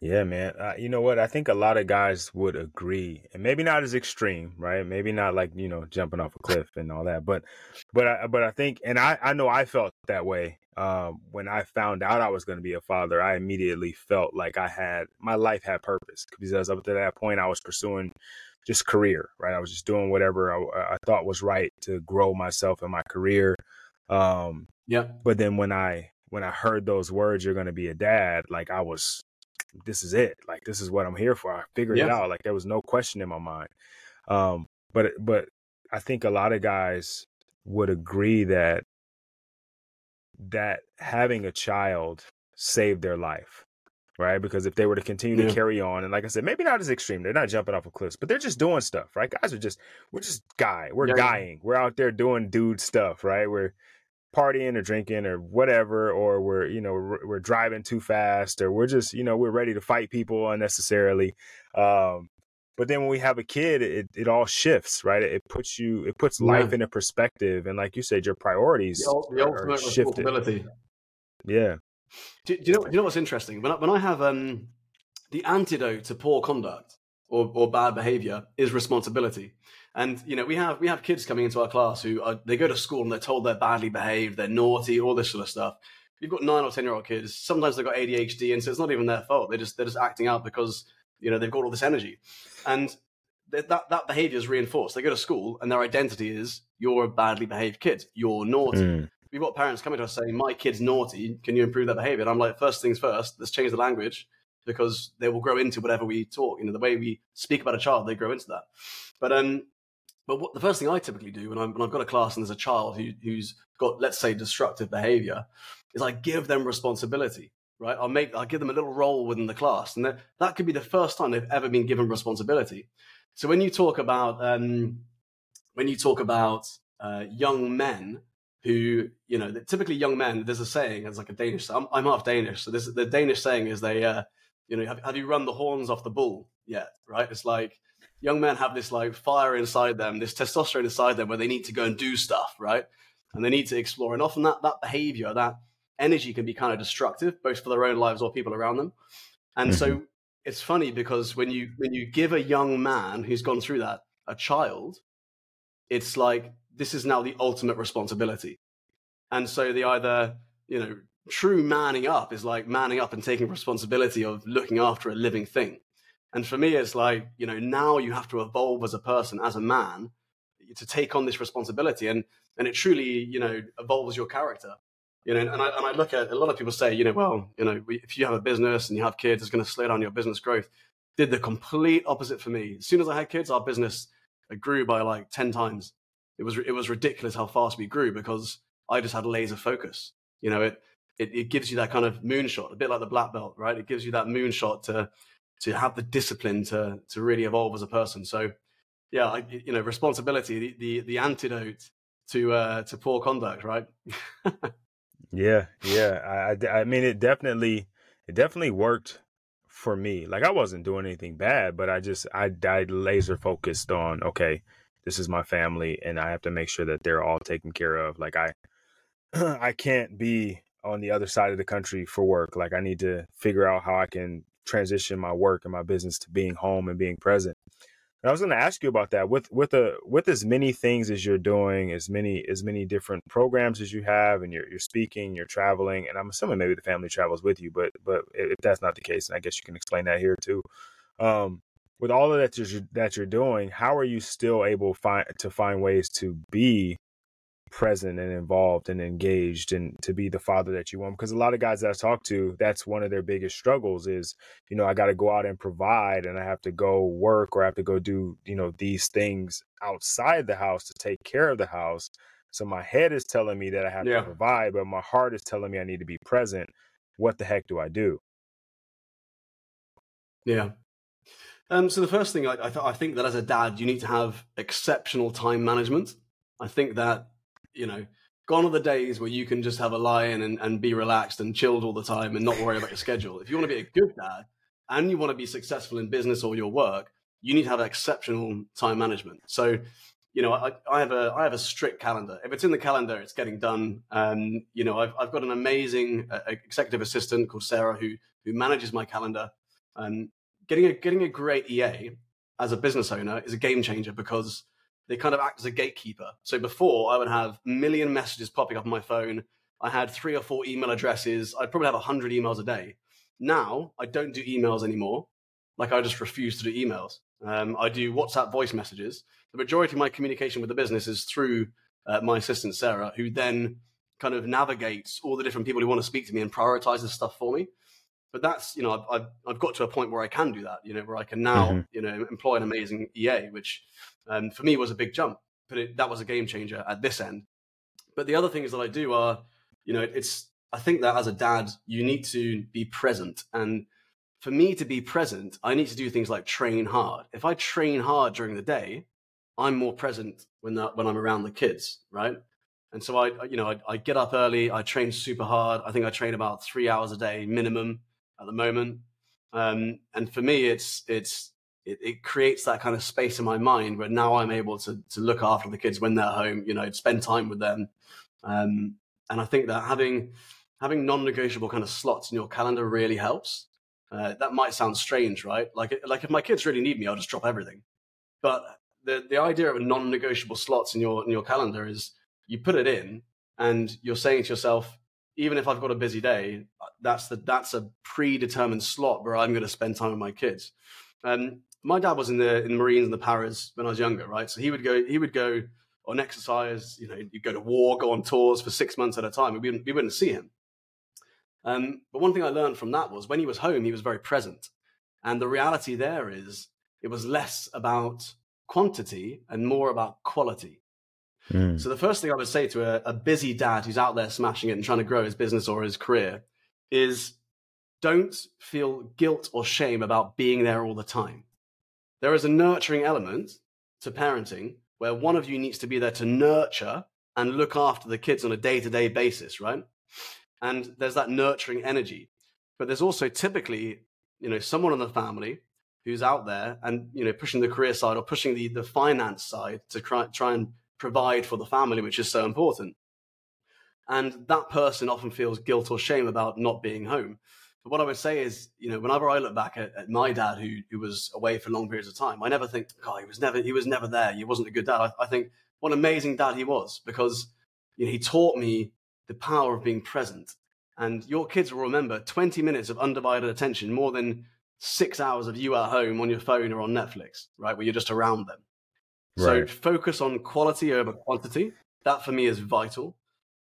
Yeah, man. Uh, you know what? I think a lot of guys would agree, and maybe not as extreme, right? Maybe not like you know jumping off a cliff and all that, but, but, I, but I think, and I, I know I felt that way um, when I found out I was going to be a father. I immediately felt like I had my life had purpose because up to that point I was pursuing just career, right? I was just doing whatever I, I thought was right to grow myself in my career. Um, yeah. But then when I when I heard those words, "You're going to be a dad," like I was this is it. Like this is what I'm here for. I figured yeah. it out. Like there was no question in my mind. Um, but but I think a lot of guys would agree that that having a child saved their life. Right, because if they were to continue yeah. to carry on, and like I said, maybe not as extreme, they're not jumping off of cliffs, but they're just doing stuff, right? Guys are just, we're just guy, we're yeah. guying, we're out there doing dude stuff, right? We're partying or drinking or whatever, or we're you know we're, we're, driving too fast, or we're just you know we're ready to fight people unnecessarily. Um, but then when we have a kid, it, it all shifts, right? It, puts you it puts yeah. life in a perspective, and like you said, your priorities the, the ultimate shifted. Yeah. Do, do, you know? Do you know what's interesting? When I, when I have um, the antidote to poor conduct or, or bad behavior is responsibility. And you know, we have we have kids coming into our class who are, they go to school and they're told they're badly behaved, they're naughty, all this sort of stuff. You've got nine or ten year old kids. Sometimes they've got ADHD, and so it's not even their fault. They're just they're just acting out because you know they've got all this energy, and that that behavior is reinforced. They go to school and their identity is you're a badly behaved kid. You're naughty. Mm. We've got parents coming to us saying, "My kid's naughty. Can you improve their behavior?" And I'm like, first things first. Let's change the language because they will grow into whatever we talk. You know, the way we speak about a child, they grow into that. But um, but what, the first thing I typically do when, i have got a class and there's a child who, who's got, let's say, destructive behavior, is I give them responsibility. Right? I'll make, I'll give them a little role within the class, and that, that could be the first time they've ever been given responsibility. So when you talk about, um, when you talk about uh, young men who, you know, typically young men, there's a saying, it's like a Danish. I'm, I'm half Danish, so this, the Danish saying is they, uh, you know, have, have you run the horns off the bull yet? Right? It's like young men have this like fire inside them, this testosterone inside them where they need to go and do stuff, right? And they need to explore. And often that that behavior, that energy can be kind of destructive, both for their own lives or people around them. And mm-hmm. so it's funny because when you when you give a young man who's gone through that a child, it's like this is now the ultimate responsibility. And so the either, you know, true manning up is like manning up and taking responsibility of looking after a living thing. And for me, it's like, you know, now you have to evolve as a person, as a man, to take on this responsibility. And, and it truly, you know, evolves your character. You know, and I, and I look at a lot of people say, you know, well, you know, if you have a business and you have kids, it's going to slow down your business growth. Did the complete opposite for me. As soon as I had kids, our business grew by like 10 times. It was, it was ridiculous how fast we grew because I just had laser focus. You know, it, it, it gives you that kind of moonshot, a bit like the black belt, right? It gives you that moonshot to, to have the discipline to to really evolve as a person. So, yeah, I, you know, responsibility, the the, the antidote to uh, to poor conduct, right? yeah, yeah. I I mean, it definitely it definitely worked for me. Like I wasn't doing anything bad, but I just I died laser focused on okay, this is my family, and I have to make sure that they're all taken care of. Like I I can't be on the other side of the country for work. Like I need to figure out how I can transition my work and my business to being home and being present. And I was going to ask you about that with with a with as many things as you're doing, as many as many different programs as you have, and you're you're speaking, you're traveling, and I'm assuming maybe the family travels with you, but but if that's not the case, and I guess you can explain that here too. Um, with all of that you're, that you're doing, how are you still able find, to find ways to be present and involved and engaged and to be the father that you want. Because a lot of guys that i talk to that's one of their biggest struggles is you know i got to go out and provide and i have to go work or i have to go do you know these things outside the house to take care of the house. So my head is telling me that i have yeah. to provide but my heart is telling me i need to be present. What the heck do i do? Yeah. Um, so the first thing I, I, th- I think that as a dad you need to have exceptional time management. I think that you know, gone are the days where you can just have a lie-in and, and be relaxed and chilled all the time and not worry about your schedule. If you want to be a good dad and you want to be successful in business or your work, you need to have exceptional time management. So, you know, I, I have a I have a strict calendar. If it's in the calendar, it's getting done. Um, you know, I've I've got an amazing uh, executive assistant called Sarah who who manages my calendar. And getting a getting a great EA as a business owner is a game changer because they kind of act as a gatekeeper. So before I would have a million messages popping up on my phone. I had three or four email addresses. I'd probably have 100 emails a day. Now I don't do emails anymore. Like I just refuse to do emails. Um, I do WhatsApp voice messages. The majority of my communication with the business is through uh, my assistant, Sarah, who then kind of navigates all the different people who want to speak to me and prioritizes stuff for me. But that's, you know, I've, I've got to a point where I can do that, you know, where I can now, mm-hmm. you know, employ an amazing EA, which um, for me was a big jump, but it, that was a game changer at this end. But the other things that I do are, you know, it's, I think that as a dad, you need to be present. And for me to be present, I need to do things like train hard. If I train hard during the day, I'm more present when that, when I'm around the kids, right? And so I, you know, I, I, get up early. I train super hard. I think I train about three hours a day minimum at the moment. Um, and for me, it's it's it, it, creates that kind of space in my mind where now I'm able to to look after the kids when they're home. You know, spend time with them. Um, and I think that having having non-negotiable kind of slots in your calendar really helps. Uh, that might sound strange, right? Like like if my kids really need me, I'll just drop everything. But the the idea of non-negotiable slots in your in your calendar is you put it in and you're saying to yourself, even if I've got a busy day, that's the that's a predetermined slot where I'm going to spend time with my kids. Um, my dad was in the in the Marines and the Paras when I was younger, right? So he would go he would go on exercise. You know, you'd go to war, go on tours for six months at a time. We wouldn't we wouldn't see him. Um, but one thing I learned from that was when he was home, he was very present. And the reality there is it was less about quantity and more about quality. Mm. So the first thing I would say to a, a busy dad who's out there smashing it and trying to grow his business or his career is don't feel guilt or shame about being there all the time. There is a nurturing element to parenting where one of you needs to be there to nurture and look after the kids on a day to day basis, right? And there's that nurturing energy. But there's also typically, you know, someone in the family who's out there and, you know, pushing the career side or pushing the, the finance side to try, try and provide for the family, which is so important. And that person often feels guilt or shame about not being home. But what I would say is, you know, whenever I look back at, at my dad who who was away for long periods of time, I never think, God, he was never he was never there. He wasn't a good dad. I, I think what an amazing dad he was because you know he taught me the power of being present. And your kids will remember 20 minutes of undivided attention more than six hours of you at home on your phone or on Netflix, right? Where you're just around them. Right. So focus on quality over quantity. That for me is vital.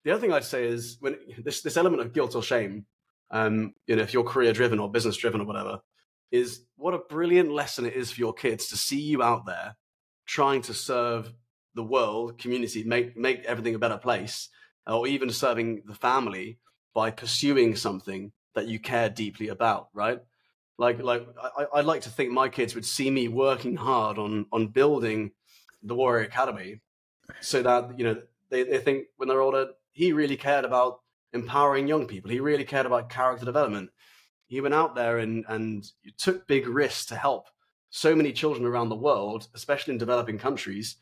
The other thing I'd say is when this this element of guilt or shame, um, you know, if you're career driven or business driven or whatever, is what a brilliant lesson it is for your kids to see you out there trying to serve the world, community, make make everything a better place, or even serving the family by pursuing something that you care deeply about, right? Like, like I, I'd like to think my kids would see me working hard on on building the Warrior Academy, so that you know they, they think when they're older, he really cared about empowering young people. He really cared about character development. He went out there and and took big risks to help so many children around the world, especially in developing countries,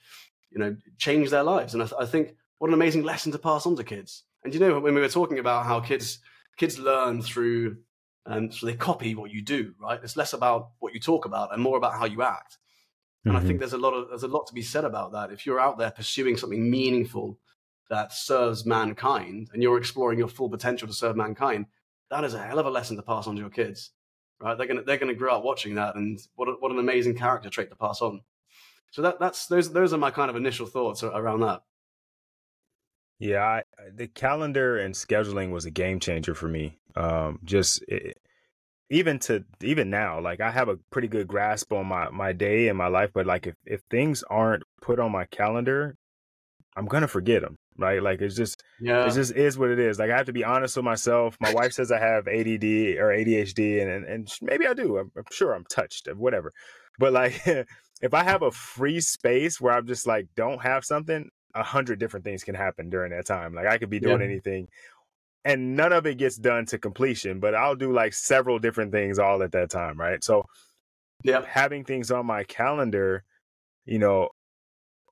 you know, change their lives. And I, th- I think what an amazing lesson to pass on to kids. And you know, when we were talking about how kids kids learn through and um, so they copy what you do, right? It's less about what you talk about and more about how you act. And mm-hmm. I think mm-hmm. there's a lot of there's a lot to be said about that. If you're out there pursuing something meaningful that serves mankind and you're exploring your full potential to serve mankind, that is a hell of a lesson to pass on to your kids. Right? They're gonna they're gonna grow up watching that and what a, what an amazing character trait to pass on. So that that's those those are my kind of initial thoughts around that. Yeah, I, the calendar and scheduling was a game changer for me. Um, just it, even to even now like i have a pretty good grasp on my my day and my life but like if if things aren't put on my calendar i'm gonna forget them right? Like it's just yeah. it just is what it is. Like i have to be honest with myself. My wife says i have add or adhd and and, and maybe i do. I'm, I'm sure i'm touched uh, whatever. But like if i have a free space where i'm just like don't have something a hundred different things can happen during that time. Like i could be doing yeah. anything and none of it gets done to completion, but I'll do like several different things all at that time, right? So, yeah, having things on my calendar, you know,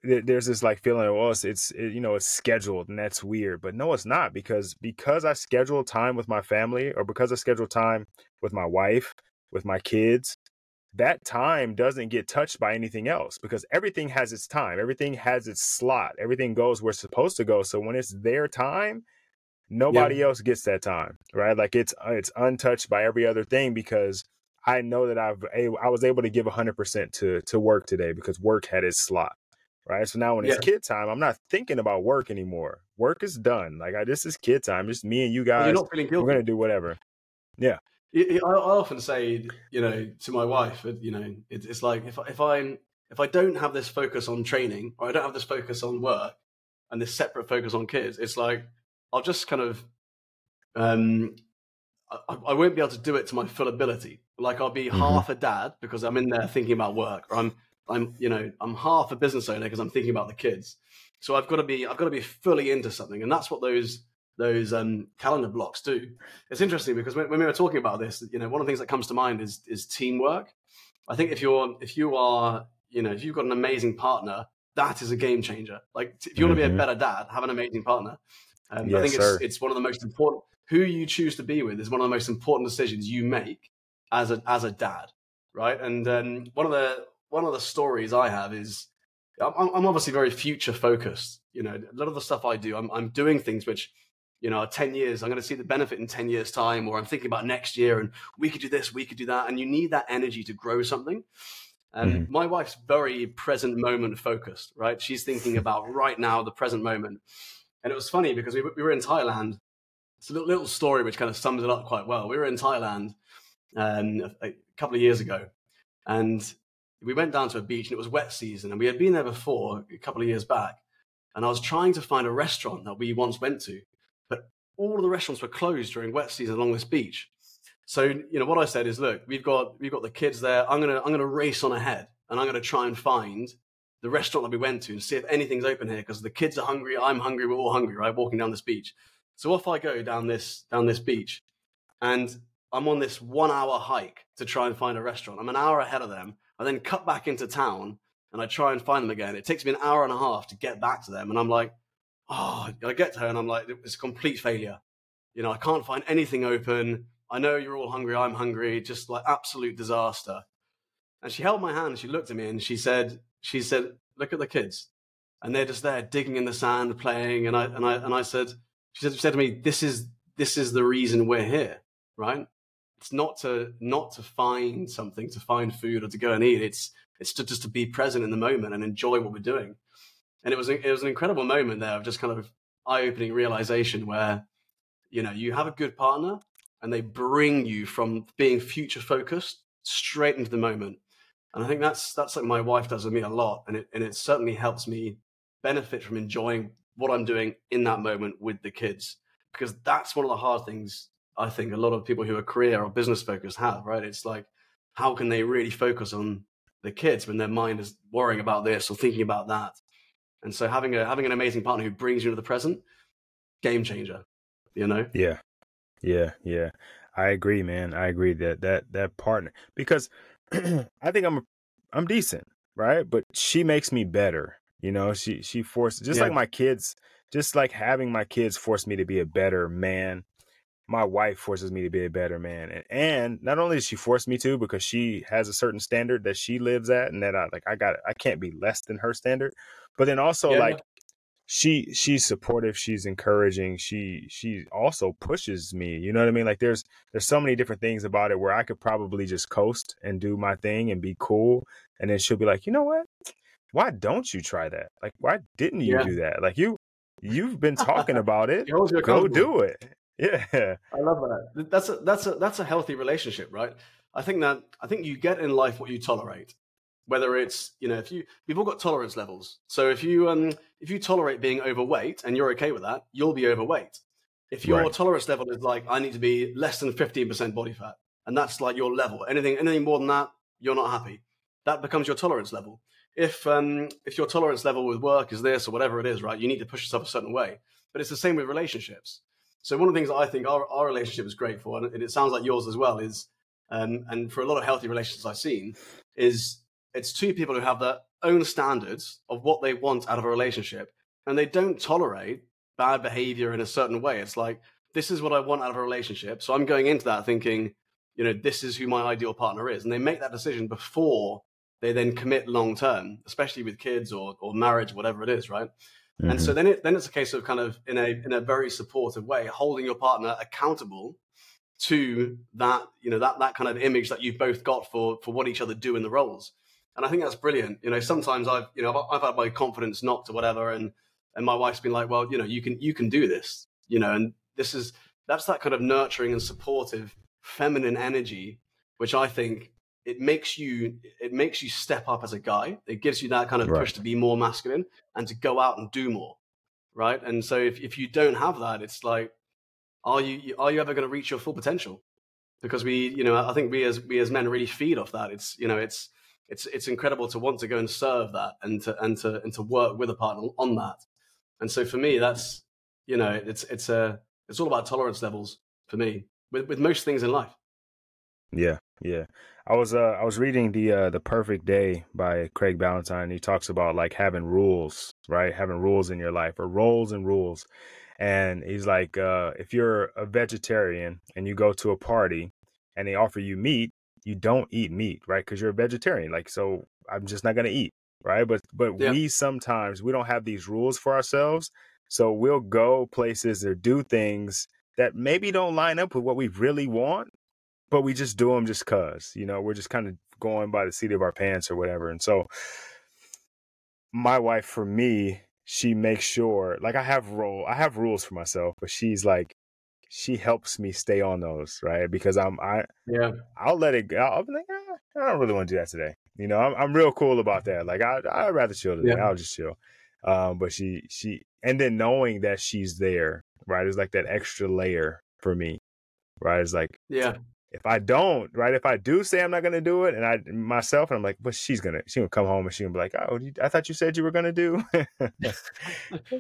there's this like feeling, well, it's, it's it, you know, it's scheduled and that's weird, but no, it's not because because I schedule time with my family or because I schedule time with my wife, with my kids, that time doesn't get touched by anything else because everything has its time. Everything has its slot. Everything goes where it's supposed to go. So when it's their time, nobody yeah. else gets that time, right? Like it's uh, it's untouched by every other thing because I know that I've I was able to give 100% to to work today because work had its slot. Right. So now when yeah. it's kid time, I'm not thinking about work anymore. Work is done. Like I, this is kid time. Just me and you guys. We're going to do whatever. Yeah. I, often say, you know, to my wife, you know, it's like if if I'm if I don't have this focus on training or I don't have this focus on work and this separate focus on kids, it's like I'll just kind of um, I, I, won't be able to do it to my full ability. Like I'll be mm-hmm. half a dad because I'm in there thinking about work, or I'm I'm you know I'm half a business owner because I'm thinking about the kids. So I've got to be I've got to be fully into something, and that's what those those um, calendar blocks do. It's interesting because when, when, we were talking about this, you know, one of the things that comes to mind is is teamwork. I think if you're if you are you know if you've got an amazing partner, that is a game changer. Like if you mm-hmm. want to be a better dad, have an amazing partner. Um, yes, I think it's it's one of the most important. Who you choose to be with is one of the most important decisions you make as a as a dad, right? And um, one of the one of the stories I have is I'm, I'm obviously very future focused. You know, a lot of the stuff I do, I'm I'm doing things which you know, 10 years, I'm going to see the benefit in 10 years' time, or I'm thinking about next year and we could do this, we could do that. And you need that energy to grow something. And mm-hmm. my wife's very present moment focused, right? She's thinking about right now, the present moment. And it was funny because we, we were in Thailand. It's a little, little story which kind of sums it up quite well. We were in Thailand um, a, a couple of years ago, and we went down to a beach and it was wet season. And we had been there before a couple of years back. And I was trying to find a restaurant that we once went to but all the restaurants were closed during wet season along this beach. So you know what I said is, look, we've got we've got the kids there. I'm gonna I'm gonna race on ahead, and I'm gonna try and find the restaurant that we went to and see if anything's open here because the kids are hungry. I'm hungry. We're all hungry, right? Walking down this beach. So off I go down this down this beach, and I'm on this one hour hike to try and find a restaurant. I'm an hour ahead of them. I then cut back into town and I try and find them again. It takes me an hour and a half to get back to them, and I'm like, oh, I get to her and I'm like, it's a complete failure. You know, I can't find anything open. I know you're all hungry. I'm hungry. Just like absolute disaster. And she held my hand and she looked at me and she said, she said, look at the kids. And they're just there digging in the sand, playing. And I, and I, and I said, she said, she said to me, this is, this is the reason we're here, right? It's not to, not to find something, to find food or to go and eat. It's, it's to just to be present in the moment and enjoy what we're doing and it was it was an incredible moment there of just kind of eye opening realization where you know you have a good partner and they bring you from being future focused straight into the moment and i think that's that's like my wife does with me a lot and it and it certainly helps me benefit from enjoying what i'm doing in that moment with the kids because that's one of the hard things i think a lot of people who are career or business focused have right it's like how can they really focus on the kids when their mind is worrying about this or thinking about that and so having a having an amazing partner who brings you to the present, game changer. You know? Yeah. Yeah, yeah. I agree, man. I agree that that that partner because I think I'm I'm decent, right? But she makes me better. You know, she she forced just yeah. like my kids, just like having my kids force me to be a better man. My wife forces me to be a better man, and, and not only does she force me to because she has a certain standard that she lives at, and that I like I got I can't be less than her standard, but then also yeah. like she she's supportive she's encouraging she she also pushes me you know what i mean? Like there's there's so many different things about it where i could probably just coast and do my thing and be cool and then she'll be like you know what? Why don't you try that? Like why didn't you yeah. do that? Like you you've been talking about it. Go do it yeah. I love that. That's a that's a that's a healthy relationship right? I think that i think you get in life what you tolerate whether it's you know if you we've all got tolerance levels. So if you um if you tolerate being overweight and you're okay with that you'll be overweight. If your right. tolerance level is like i need to be less than 15% body fat and that's like your level anything anything more than that you're not happy. That becomes your tolerance level. If um if your tolerance level with work is this or whatever it is right you need to push yourself a certain way. But it's the same with relationships so one of the things i think our, our relationship is great for and it sounds like yours as well is um, and for a lot of healthy relationships i've seen is it's two people who have their own standards of what they want out of a relationship, and they don't tolerate bad behavior in a certain way. It's like, this is what I want out of a relationship. So I'm going into that thinking, you know, this is who my ideal partner is. And they make that decision before they then commit long term, especially with kids or, or marriage, whatever it is, right? Mm-hmm. And so mm-hmm. then it then it's a case of kind of in a in a very supportive way, holding your partner accountable to that, you know, that that kind of image that you've both got for for what each other do in the roles. And I think that's brilliant. You know, sometimes I've you know I've, I've had my confidence knocked or whatever, and and my wife's been like, well, you know, you can you can do this, you know, and this is that's that kind of nurturing and supportive feminine energy, which I think it makes you it makes you step up as a guy. It gives you that kind of right. push to be more masculine and to go out and do more, right? And so if if you don't have that, it's like, are you are you ever going to reach your full potential? Because we, you know, I think we as we as men really feed off that. It's you know, it's it's it's incredible to want to go and serve that and to and to and to work with a partner on that. And so for me, that's you know, it's it's a it's all about tolerance levels for me with, with most things in life. Yeah, yeah. I was uh I was reading the uh the Perfect Day by Craig Ballantyne. He talks about like having rules, right? Having rules in your life or roles and rules. And he's like, uh, if you're a vegetarian and you go to a party and they offer you meat, you don't eat meat, right? Because you're a vegetarian. Like, so I'm just not gonna eat, right? But but yeah. we sometimes we don't have these rules for ourselves, so we'll go places or do things that maybe don't line up with what we really want, but we just do them just cause, you know, we're just kind of going by the seat of our pants or whatever. And so my wife for me, she makes sure like I have role I have rules for myself, but she's like she helps me stay on those, right? Because I'm I yeah I'll let it go. I'll be like, ah, I don't really want to do that today. You know, I'm I'm real cool about that. Like I I'd rather chill today. Yeah. I'll just chill. Um, but she she and then knowing that she's there right? is like that extra layer for me, right? It's like, yeah, if I don't, right? If I do say I'm not gonna do it, and I myself, and I'm like, but she's gonna, she's gonna come home and she's gonna be like, oh, I thought you said you were gonna do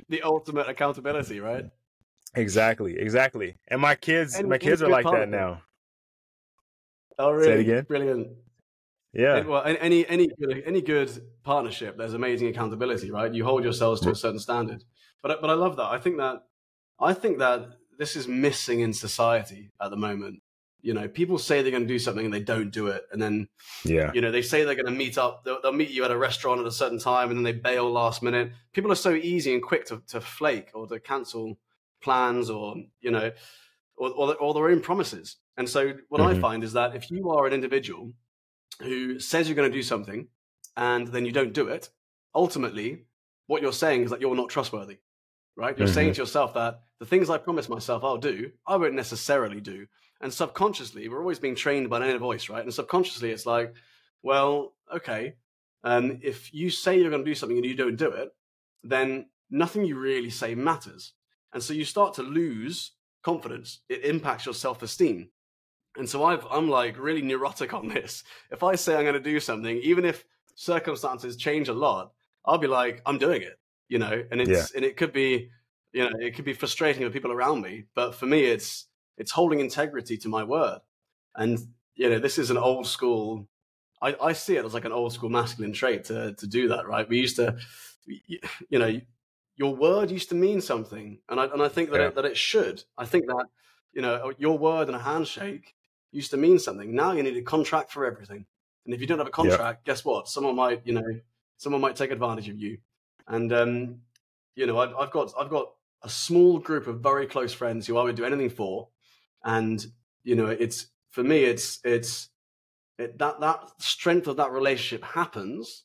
the ultimate accountability, right? Exactly, exactly. And my kids, and, my kids are like that now. Oh, really? Say it again. Brilliant. Yeah. Well, any any good, any good partnership, there's amazing accountability, right? You hold yourselves to a mm. certain standard. But but I love that. I think that I think that this is missing in society at the moment. You know, people say they're going to do something and they don't do it, and then yeah, you know, they say they're going to meet up. They'll, they'll, meet you at a restaurant at a certain time, and then they bail last minute. People are so easy and quick to, to flake or to cancel plans, or you know, or, or, or their own promises. And so, what mm-hmm. I find is that if you are an individual who says you're going to do something and then you don't do it, ultimately, what you're saying is that you're not trustworthy right? You're mm-hmm. saying to yourself that the things I promise myself I'll do, I won't necessarily do. And subconsciously, we're always being trained by an inner voice, right? And subconsciously, it's like, well, okay, um, if you say you're going to do something and you don't do it, then nothing you really say matters. And so you start to lose confidence. It impacts your self esteem. And so i am like really neurotic on this. If I say I'm going to do something, even if circumstances change a lot, I'll be like, I'm doing it you know, and it's yeah. and it could be, you know, it could be frustrating for people around me, but for me, it's it's holding integrity to my word, and you know, this is an old school. I, I see it as like an old school masculine trait to to do that, right? We used to, you know, your word used to mean something, and I and I think that yeah. it, that it should. I think that you know, your word and a handshake used to mean something. Now you need a contract for everything, and if you don't have a contract, yeah. guess what? Someone might, you know, someone might take advantage of you. And um, you know, I've, I've got I've got a small group of very close friends who I would do anything for, and you know, it's for me, it's it's it, that that strength of that relationship happens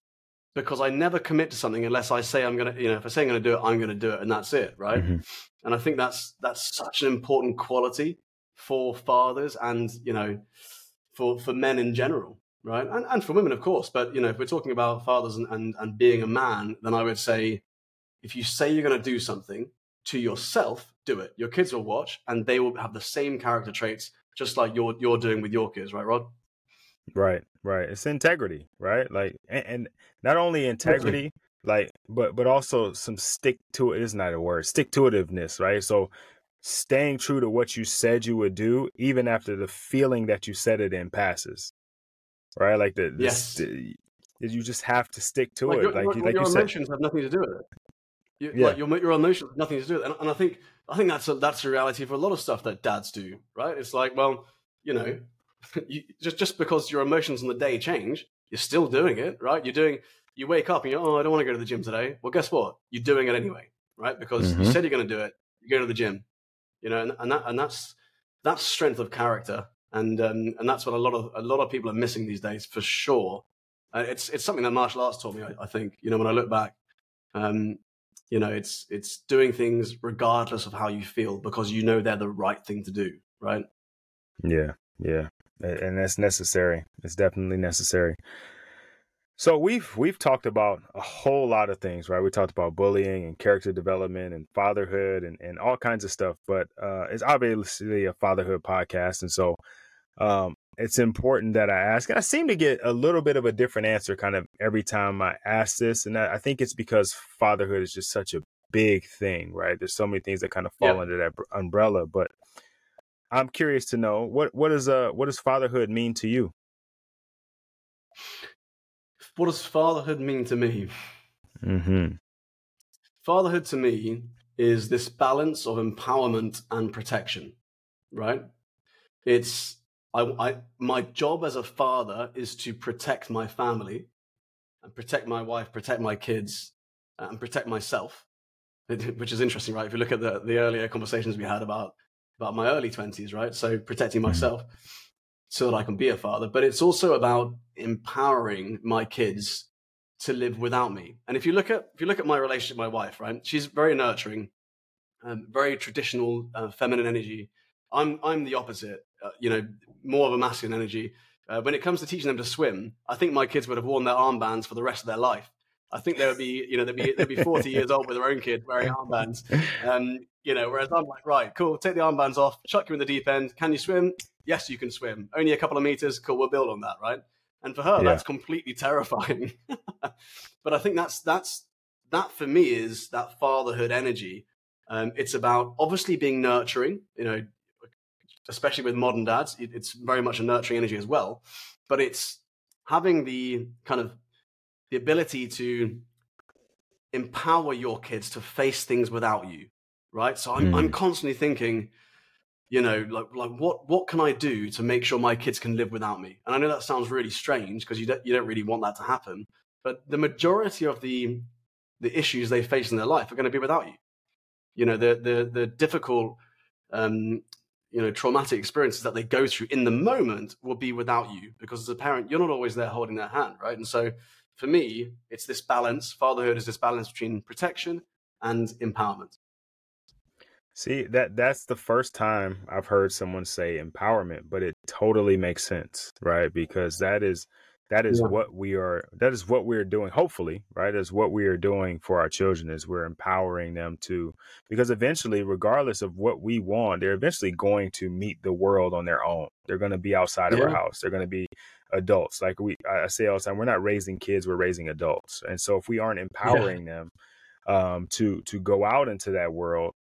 because I never commit to something unless I say I'm gonna, you know, if I say I'm gonna do it, I'm gonna do it, and that's it, right? Mm-hmm. And I think that's that's such an important quality for fathers and you know for for men in general right? And, and for women, of course. But you know, if we're talking about fathers and, and, and being a man, then I would say, if you say you're going to do something to yourself, do it. Your kids will watch, and they will have the same character traits, just like you're you're doing with your kids, right, Rod? Right, right. It's integrity, right? Like, and, and not only integrity, like, but but also some stick to it is not a word, stick to itiveness, right? So staying true to what you said you would do, even after the feeling that you said it in passes right? Like the, yes. The, you just have to stick to like it. Your, like, your, like your you emotions said. have nothing to do with it. You, yeah. Like your your emotions nothing to do with it. And, and I think I think that's a, that's a reality for a lot of stuff that dads do, right? It's like, well, you know, you, just just because your emotions on the day change, you're still doing it, right? You're doing. You wake up and you're, oh, I don't want to go to the gym today. Well, guess what? You're doing it anyway, right? Because mm-hmm. you said you're going to do it. You go to the gym, you know, and, and that and that's that's strength of character, and um, and that's what a lot of a lot of people are missing these days for sure. Uh, it's it's something that martial arts taught me. I, I, think you know when I look back, um, you know, it's it's doing things regardless of how you feel because you know they're the right thing to do, right? Yeah, yeah, and that's necessary. It's definitely necessary. So we've we've talked about a whole lot of things, right? We talked about bullying and character development and fatherhood and, and all kinds of stuff. But uh, it's obviously a fatherhood podcast, and so um, it's important that I ask. And I seem to get a little bit of a different answer kind of every time I ask this, and I, I think it's because fatherhood is just such a big thing, right? There's so many things that kind of fall under that umbrella. But I'm curious to know what what is uh what does fatherhood mean to you? what does fatherhood mean to me? Mm-hmm. Fatherhood to me is this balance of empowerment and protection, right? It's I, I my job as a father is to protect my family and protect my wife, protect my kids, and protect myself, which is interesting, right? If you look at the, the earlier conversations we had about about my early twenties, right? So protecting mm-hmm. myself. So that I can be a father, but it's also about empowering my kids to live without me. And if you look at if you look at my relationship with my wife, right, she's very nurturing, um, very traditional uh, feminine energy. I'm I'm the opposite, uh, you know, more of a masculine energy. Uh, when it comes to teaching them to swim, I think my kids would have worn their armbands for the rest of their life. I think they would be, you know, they'd be they'd be 40 years old with their own kid wearing armbands. Um, you know, whereas I'm like, right, cool, take the armbands off, chuck you in the deep end. Can you swim? Yes, you can swim. Only a couple of meters, cool, we'll build on that, right? And for her, yeah. that's completely terrifying. but I think that's that's that for me is that fatherhood energy. Um, it's about obviously being nurturing, you know, especially with modern dads, it's very much a nurturing energy as well. But it's having the kind of the ability to empower your kids to face things without you, right? So I'm, mm. I'm constantly thinking, you know, like like what what can I do to make sure my kids can live without me? And I know that sounds really strange because you don't you don't really want that to happen, but the majority of the the issues they face in their life are going to be without you. You know, the the the difficult um, you know traumatic experiences that they go through in the moment will be without you because as a parent you're not always there holding their hand right and so for me, it's this balance. Fatherhood is this balance between protection and empowerment. See that that's the first time I've heard someone say empowerment, but it totally makes sense, right? Because that is that is yeah. what we are that is what we're doing hopefully right is what we are doing for our children is we're empowering them to because eventually regardless of what we want they're eventually going to meet the world on their own they're going to be outside yeah. of our house they're going to be adults. Like we, I say all the time, we're not raising kids, we're raising adults. And so if we aren't empowering yeah. them um, to to go out into that world,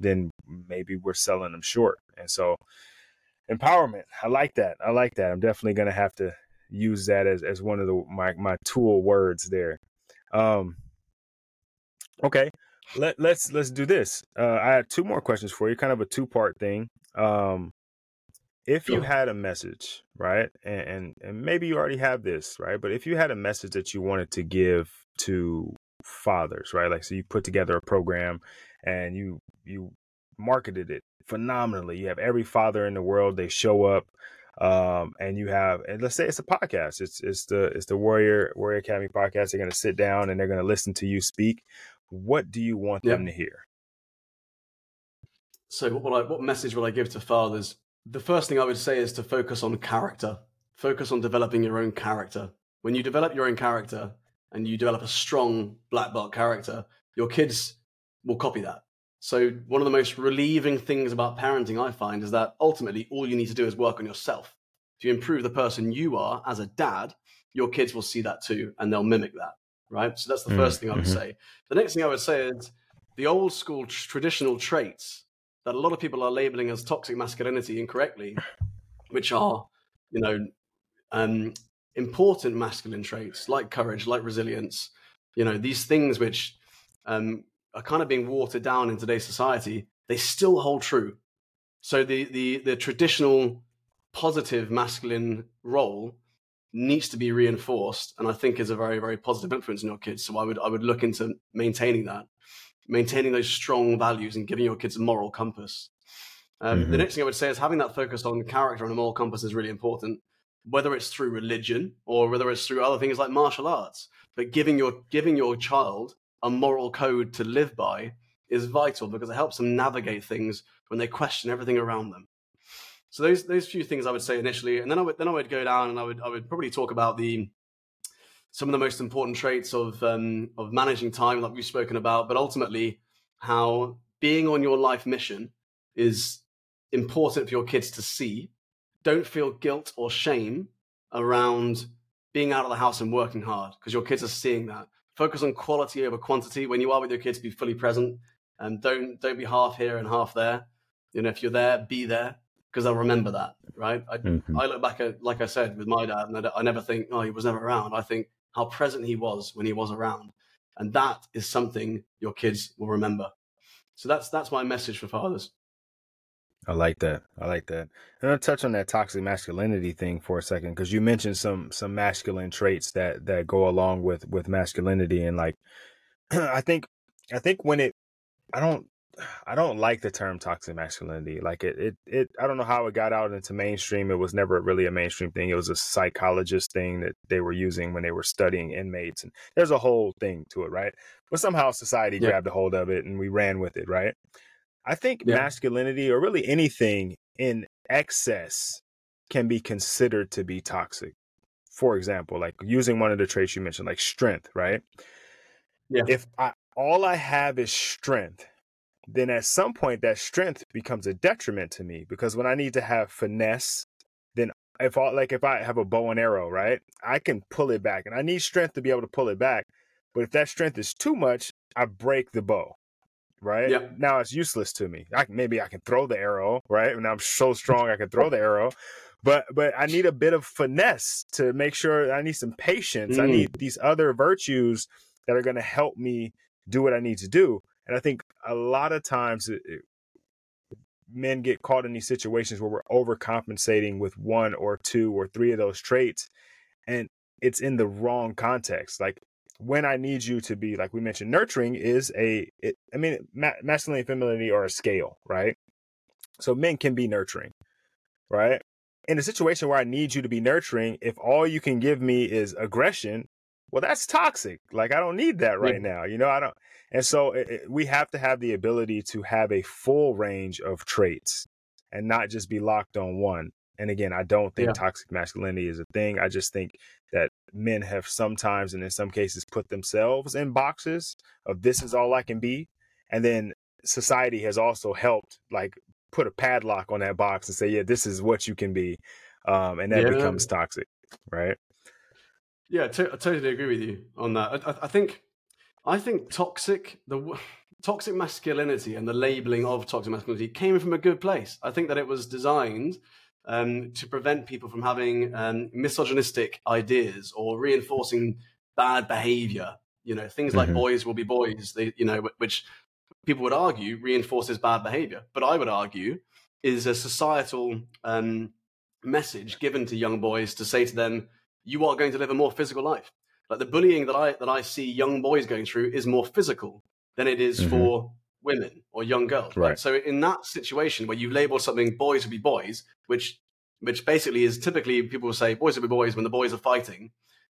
then maybe we're selling them short. And so empowerment, I like that. I like that. I'm definitely going to have to use that as as one of the my my tool words there. Um, okay. Let, let's let's do this. Uh, I have two more questions for you, kind of a two part thing. Um, if you had a message, right, and, and, and maybe you already have this, right, but if you had a message that you wanted to give to fathers, right, like so you put together a program and you you marketed it phenomenally. You have every father in the world; they show up, um, and you have, and let's say it's a podcast. It's it's the it's the Warrior Warrior Academy podcast. They're going to sit down and they're going to listen to you speak. What do you want them to hear? So, what I, what message will I give to fathers? The first thing I would say is to focus on character. Focus on developing your own character. When you develop your own character and you develop a strong black belt character, your kids will copy that. So, one of the most relieving things about parenting I find is that ultimately all you need to do is work on yourself. If you improve the person you are as a dad, your kids will see that too and they'll mimic that. Right. So, that's the mm, first thing I would mm-hmm. say. The next thing I would say is the old school traditional traits that a lot of people are labeling as toxic masculinity incorrectly, which are, you know, um, important masculine traits like courage, like resilience. You know, these things which um, are kind of being watered down in today's society, they still hold true. So the the the traditional positive masculine role needs to be reinforced and i think is a very very positive influence in your kids so i would i would look into maintaining that maintaining those strong values and giving your kids a moral compass um, mm-hmm. the next thing i would say is having that focus on character and a moral compass is really important whether it's through religion or whether it's through other things like martial arts but giving your giving your child a moral code to live by is vital because it helps them navigate things when they question everything around them so those those few things I would say initially, and then I would then I would go down and I would I would probably talk about the some of the most important traits of um, of managing time, like we've spoken about, but ultimately how being on your life mission is important for your kids to see. Don't feel guilt or shame around being out of the house and working hard because your kids are seeing that. Focus on quality over quantity. When you are with your kids, be fully present and don't don't be half here and half there. You know, if you're there, be there because I remember that, right? I, mm-hmm. I, look back at, like I said, with my dad, and I, I, never think, oh, he was never around. I think how present he was when he was around, and that is something your kids will remember. So that's that's my message for fathers. I like that. I like that. And I'll touch on that toxic masculinity thing for a second because you mentioned some some masculine traits that that go along with with masculinity, and like I think I think when it I don't I don't like the term toxic masculinity. Like it, it, it, I don't know how it got out into mainstream. It was never really a mainstream thing. It was a psychologist thing that they were using when they were studying inmates. And there's a whole thing to it, right? But somehow society yeah. grabbed a hold of it and we ran with it, right? I think yeah. masculinity or really anything in excess can be considered to be toxic. For example, like using one of the traits you mentioned, like strength, right? Yeah. If I, all I have is strength, then at some point that strength becomes a detriment to me because when I need to have finesse, then if I like if I have a bow and arrow, right, I can pull it back, and I need strength to be able to pull it back. But if that strength is too much, I break the bow, right? Yep. Now it's useless to me. I, maybe I can throw the arrow, right? And I'm so strong I can throw the arrow, but but I need a bit of finesse to make sure. I need some patience. Mm. I need these other virtues that are going to help me do what I need to do. And I think a lot of times it, it, men get caught in these situations where we're overcompensating with one or two or three of those traits. And it's in the wrong context. Like when I need you to be, like we mentioned, nurturing is a, it, I mean, ma- masculinity and femininity are a scale, right? So men can be nurturing, right? In a situation where I need you to be nurturing, if all you can give me is aggression, well, that's toxic. Like I don't need that right yeah. now. You know, I don't. And so it, it, we have to have the ability to have a full range of traits and not just be locked on one. And again, I don't think yeah. toxic masculinity is a thing. I just think that men have sometimes and in some cases put themselves in boxes of this is all I can be. And then society has also helped like put a padlock on that box and say, yeah, this is what you can be. Um, and that yeah. becomes toxic, right? Yeah, t- I totally agree with you on that. I, I think I think toxic the toxic masculinity and the labeling of toxic masculinity came from a good place. I think that it was designed um, to prevent people from having um, misogynistic ideas or reinforcing bad behavior. You know, things like mm-hmm. boys will be boys. They, you know, which people would argue reinforces bad behavior, but I would argue is a societal um, message given to young boys to say to them, "You are going to live a more physical life." Like the bullying that I that I see young boys going through is more physical than it is mm-hmm. for women or young girls. Right. So in that situation where you label something boys will be boys, which which basically is typically people will say boys will be boys when the boys are fighting,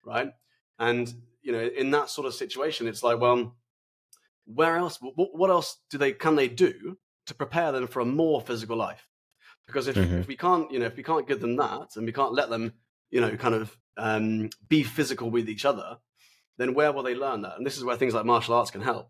right? And you know, in that sort of situation, it's like, well, where else? What, what else do they can they do to prepare them for a more physical life? Because if, mm-hmm. if we can't, you know, if we can't give them that, and we can't let them, you know, kind of um, be physical with each other, then where will they learn that? And this is where things like martial arts can help.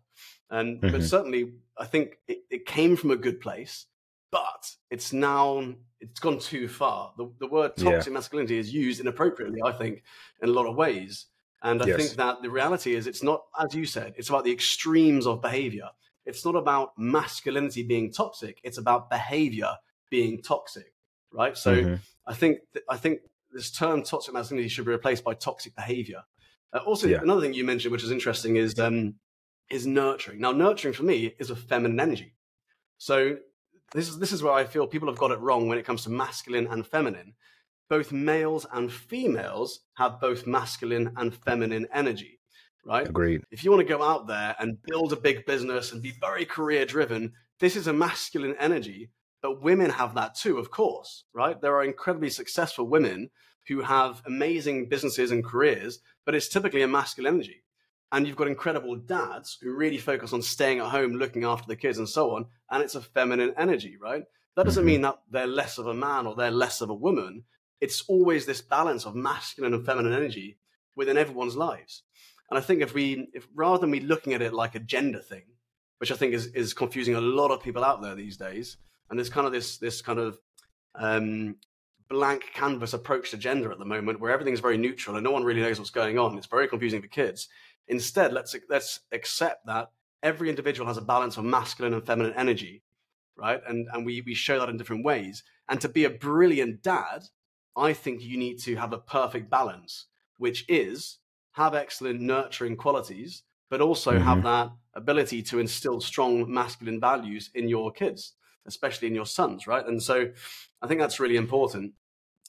And mm-hmm. but certainly, I think it, it, came from a good place, but it's now it's gone too far. The, the word toxic yeah. masculinity is used inappropriately, I think, in a lot of ways. And I yes. think that the reality is, it's not, as you said, it's about the extremes of behavior. It's not about masculinity being toxic. It's about behavior being toxic, right? So mm-hmm. I think th- I think this term toxic masculinity should be replaced by toxic behavior. Uh, also, yeah. another thing you mentioned, which is interesting, is um, is nurturing. Now, nurturing for me is a feminine energy. So this is this is where I feel people have got it wrong when it comes to masculine and feminine. Both males and females have both masculine and feminine energy, right? Agreed. If you want to go out there and build a big business and be very career driven, this is a masculine energy. But women have that too, of course, right? There are incredibly successful women who have amazing businesses and careers, but it's typically a masculine energy. And you've got incredible dads who really focus on staying at home, looking after the kids, and so on. And it's a feminine energy, right? That doesn't mean that they're less of a man or they're less of a woman. It's always this balance of masculine and feminine energy within everyone's lives. And I think if we, if rather than we looking at it like a gender thing, which I think is, is confusing a lot of people out there these days, and there's kind of this this kind of um, blank canvas approach to gender at the moment where everything's very neutral and no one really knows what's going on. It's very confusing for kids. Instead, let's let's accept that every individual has a balance of masculine and feminine energy, right? And and we we show that in different ways. And to be a brilliant dad, I think you need to have a perfect balance, which is have excellent nurturing qualities, but also mm-hmm. have that ability to instill strong masculine values in your kids, especially in your sons, right? And so I think that's really important.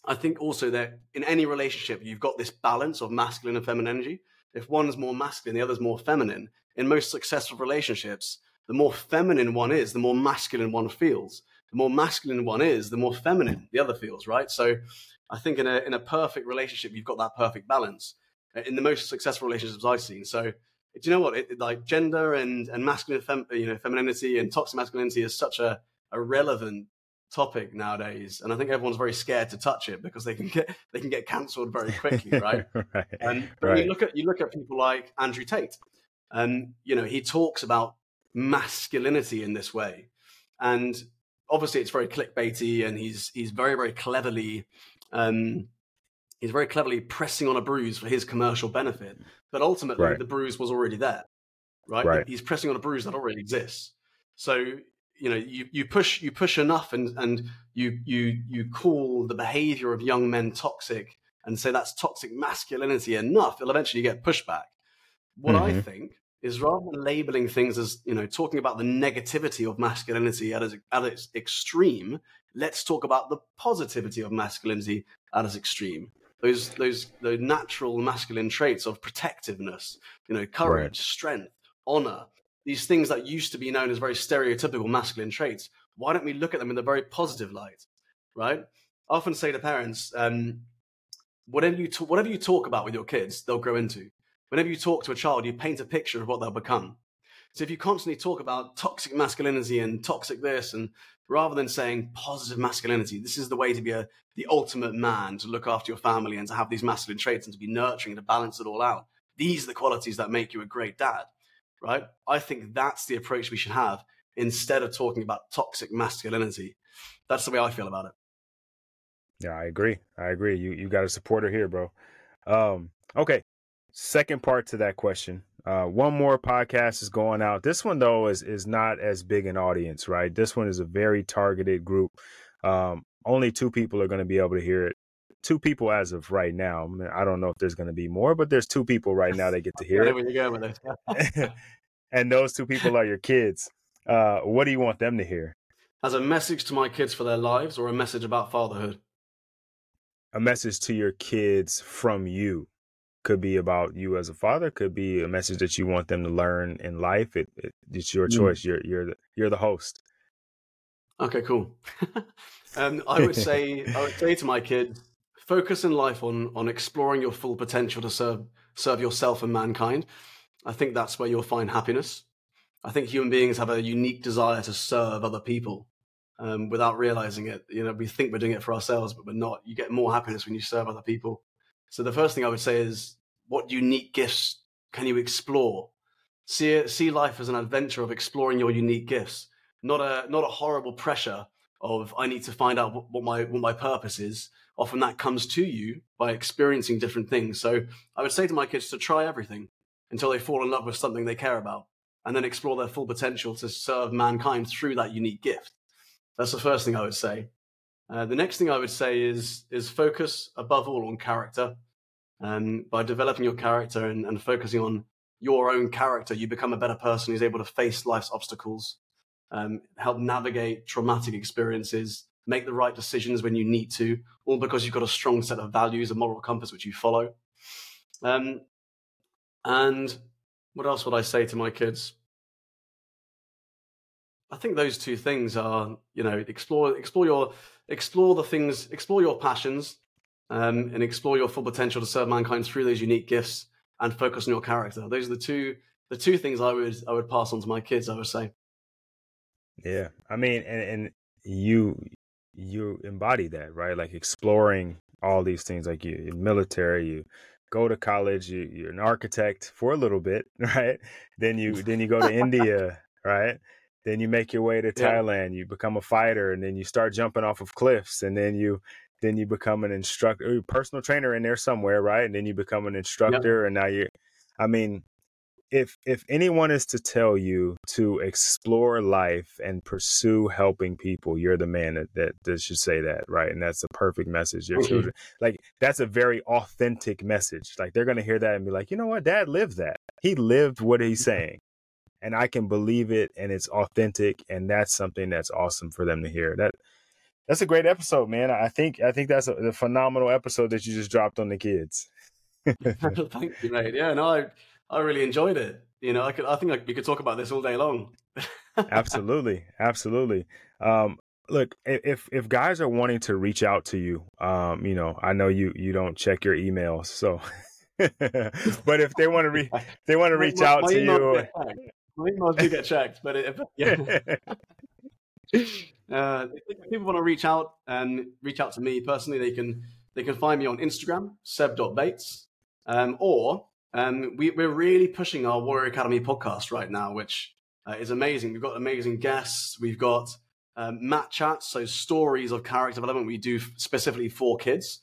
I think also that in any relationship, you've got this balance of masculine and feminine energy. If one's more masculine, the other's more feminine. In most successful relationships, the more feminine one is, the more masculine one feels. The more masculine one is, the more feminine the other feels, right? So I think in a, in a perfect relationship, you've got that perfect balance. Uh, in the most successful relationships I've seen. So do you know what? It, like gender and, and masculine, fem, you know, femininity and toxic masculinity is such a, a relevant topic nowadays, and I think everyone's very scared to touch it because they can get they can get cancelled very quickly, right? right. And right. you look at you look at people like Andrew Tate, and you know he talks about masculinity in this way, and obviously it's very clickbaity, and he's he's very very cleverly. Um, he's very cleverly pressing on a bruise for his commercial benefit, but ultimately right. the bruise was already there, right? right? He's pressing on a bruise that already exists. So you know you, you push you push enough and and you you you call the behavior of young men toxic and say that's toxic masculinity enough it'll eventually get pushback what mm-hmm. i think is rather than labeling things as you know talking about the negativity of masculinity at its, at its extreme let's talk about the positivity of masculinity at its extreme those those those natural masculine traits of protectiveness you know courage right. strength honor these things that used to be known as very stereotypical masculine traits, why don't we look at them in a very positive light, right? I often say to parents, um, whatever you t- whatever you talk about with your kids, they'll grow into. Whenever you talk to a child, you paint a picture of what they'll become. So if you constantly talk about toxic masculinity and toxic this, and rather than saying positive masculinity, this is the way to be a the ultimate man, to look after your family and to have these masculine traits and to be nurturing and to balance it all out. These are the qualities that make you a great dad right? I think that's the approach we should have instead of talking about toxic masculinity. That's the way I feel about it. Yeah, I agree. I agree. You you got a supporter here, bro. Um, okay. Second part to that question. Uh, one more podcast is going out. This one though is is not as big an audience, right? This one is a very targeted group. Um, only two people are going to be able to hear it two people as of right now. I don't know if there's going to be more, but there's two people right now that get to hear it. and those two people are your kids. Uh, what do you want them to hear? As a message to my kids for their lives, or a message about fatherhood? A message to your kids from you. Could be about you as a father. Could be a message that you want them to learn in life. It, it it's your mm. choice. Mm. You're you're the, you're the host. Okay, cool. um, I would say I would say to my kids, focus in life on on exploring your full potential to serve serve yourself and mankind. I think that's where you'll find happiness. I think human beings have a unique desire to serve other people um, without realizing it. You know, we think we're doing it for ourselves, but we're not. You get more happiness when you serve other people. So the first thing I would say is, what unique gifts can you explore? See see life as an adventure of exploring your unique gifts, not a not a horrible pressure of I need to find out what, my what my purpose is often that comes to you by experiencing different things. So I would say to my kids to try everything until they fall in love with something they care about and then explore their full potential to serve mankind through that unique gift. That's the first thing I would say. Uh, the next thing I would say is is focus above all on character. And by developing your character and, and focusing on your own character, you become a better person who's able to face life's obstacles um, help navigate traumatic experiences, make the right decisions when you need to, all because you've got a strong set of values, a moral compass which you follow. Um, and what else would I say to my kids? I think those two things are, you know, explore explore your explore the things, explore your passions, um, and explore your full potential to serve mankind through those unique gifts, and focus on your character. Those are the two the two things I would I would pass on to my kids. I would say. Yeah, I mean, and and you you embody that, right? Like exploring all these things. Like you, in military, you go to college, you, you're an architect for a little bit, right? Then you then you go to India, right? Then you make your way to Yeah. Thailand, you become a fighter, and then you start jumping off of cliffs, and then you then you become an instructor, personal trainer in there somewhere, right? And then you become an instructor, and now you're. I mean, if if anyone is to tell you to explore life and pursue helping people, you're the man that that, that should say that, right? And that's a perfect message. Your you. children, like that's a very authentic message. Like they're gonna hear that and be like, you know what, Dad lived that. He lived what he's mm-hmm. saying, and I can believe it, and it's authentic, and that's something that's awesome for them to hear. That that's a great episode, man. I think I think that's a, a phenomenal episode that you just dropped on the kids. Thank you, mate. Yeah, no, I I really enjoyed it. You know, I could I think like we could talk about this all day long. absolutely absolutely um look if if guys are wanting to reach out to you um you know i know you you don't check your emails so but if they want to re- they want to reach my- out my to you. My emails do get checked, but it, yeah. Uh, if people want to reach out and reach out to me personally, they can they can find me on Instagram, seb.bates, um, or um, we, we're really pushing our Warrior Academy podcast right now, which uh, is amazing. We've got amazing guests. We've got um, mat chats, so stories of character development we do specifically for kids.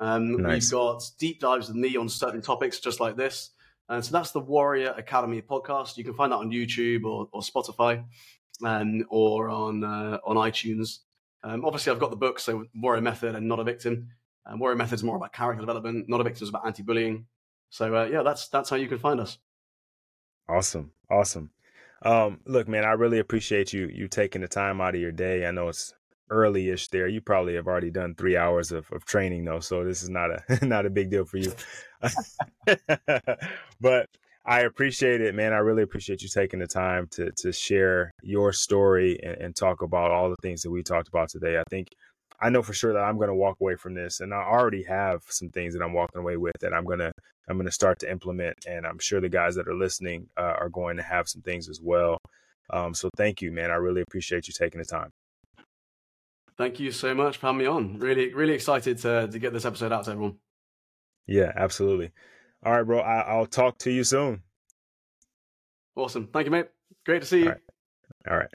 Um, Nice. We've got deep dives with me on certain topics, just like this. And so that's the Warrior Academy podcast. You can find that on YouTube or, or Spotify um, or on uh, on iTunes. Um, obviously, I've got the book, so Warrior Method and Not a Victim. Um, Warrior Method is more about character development. Not a Victim is about anti-bullying. So uh, yeah, that's that's how you can find us. awesome awesome um look man i really appreciate you you taking the time out of your day i know it's early-ish there you probably have already done three hours of, of training though so this is not a not a big deal for you but I appreciate it, man. I really appreciate you taking the time to to share your story and, and talk about all the things that we talked about today. I think I know for sure that I'm going to walk away from this, and I already have some things that I'm walking away with that I'm gonna I'm gonna start to implement, and I'm sure the guys that are listening uh, are going to have some things as well. Um, so thank you, man. I really appreciate you taking the time. Thank you so much for having me on. Really, really excited to to get this episode out to everyone. Yeah, absolutely. All right, bro. I, I'll talk to you soon. Awesome. Thank you, mate. Great to see you. All right. All right.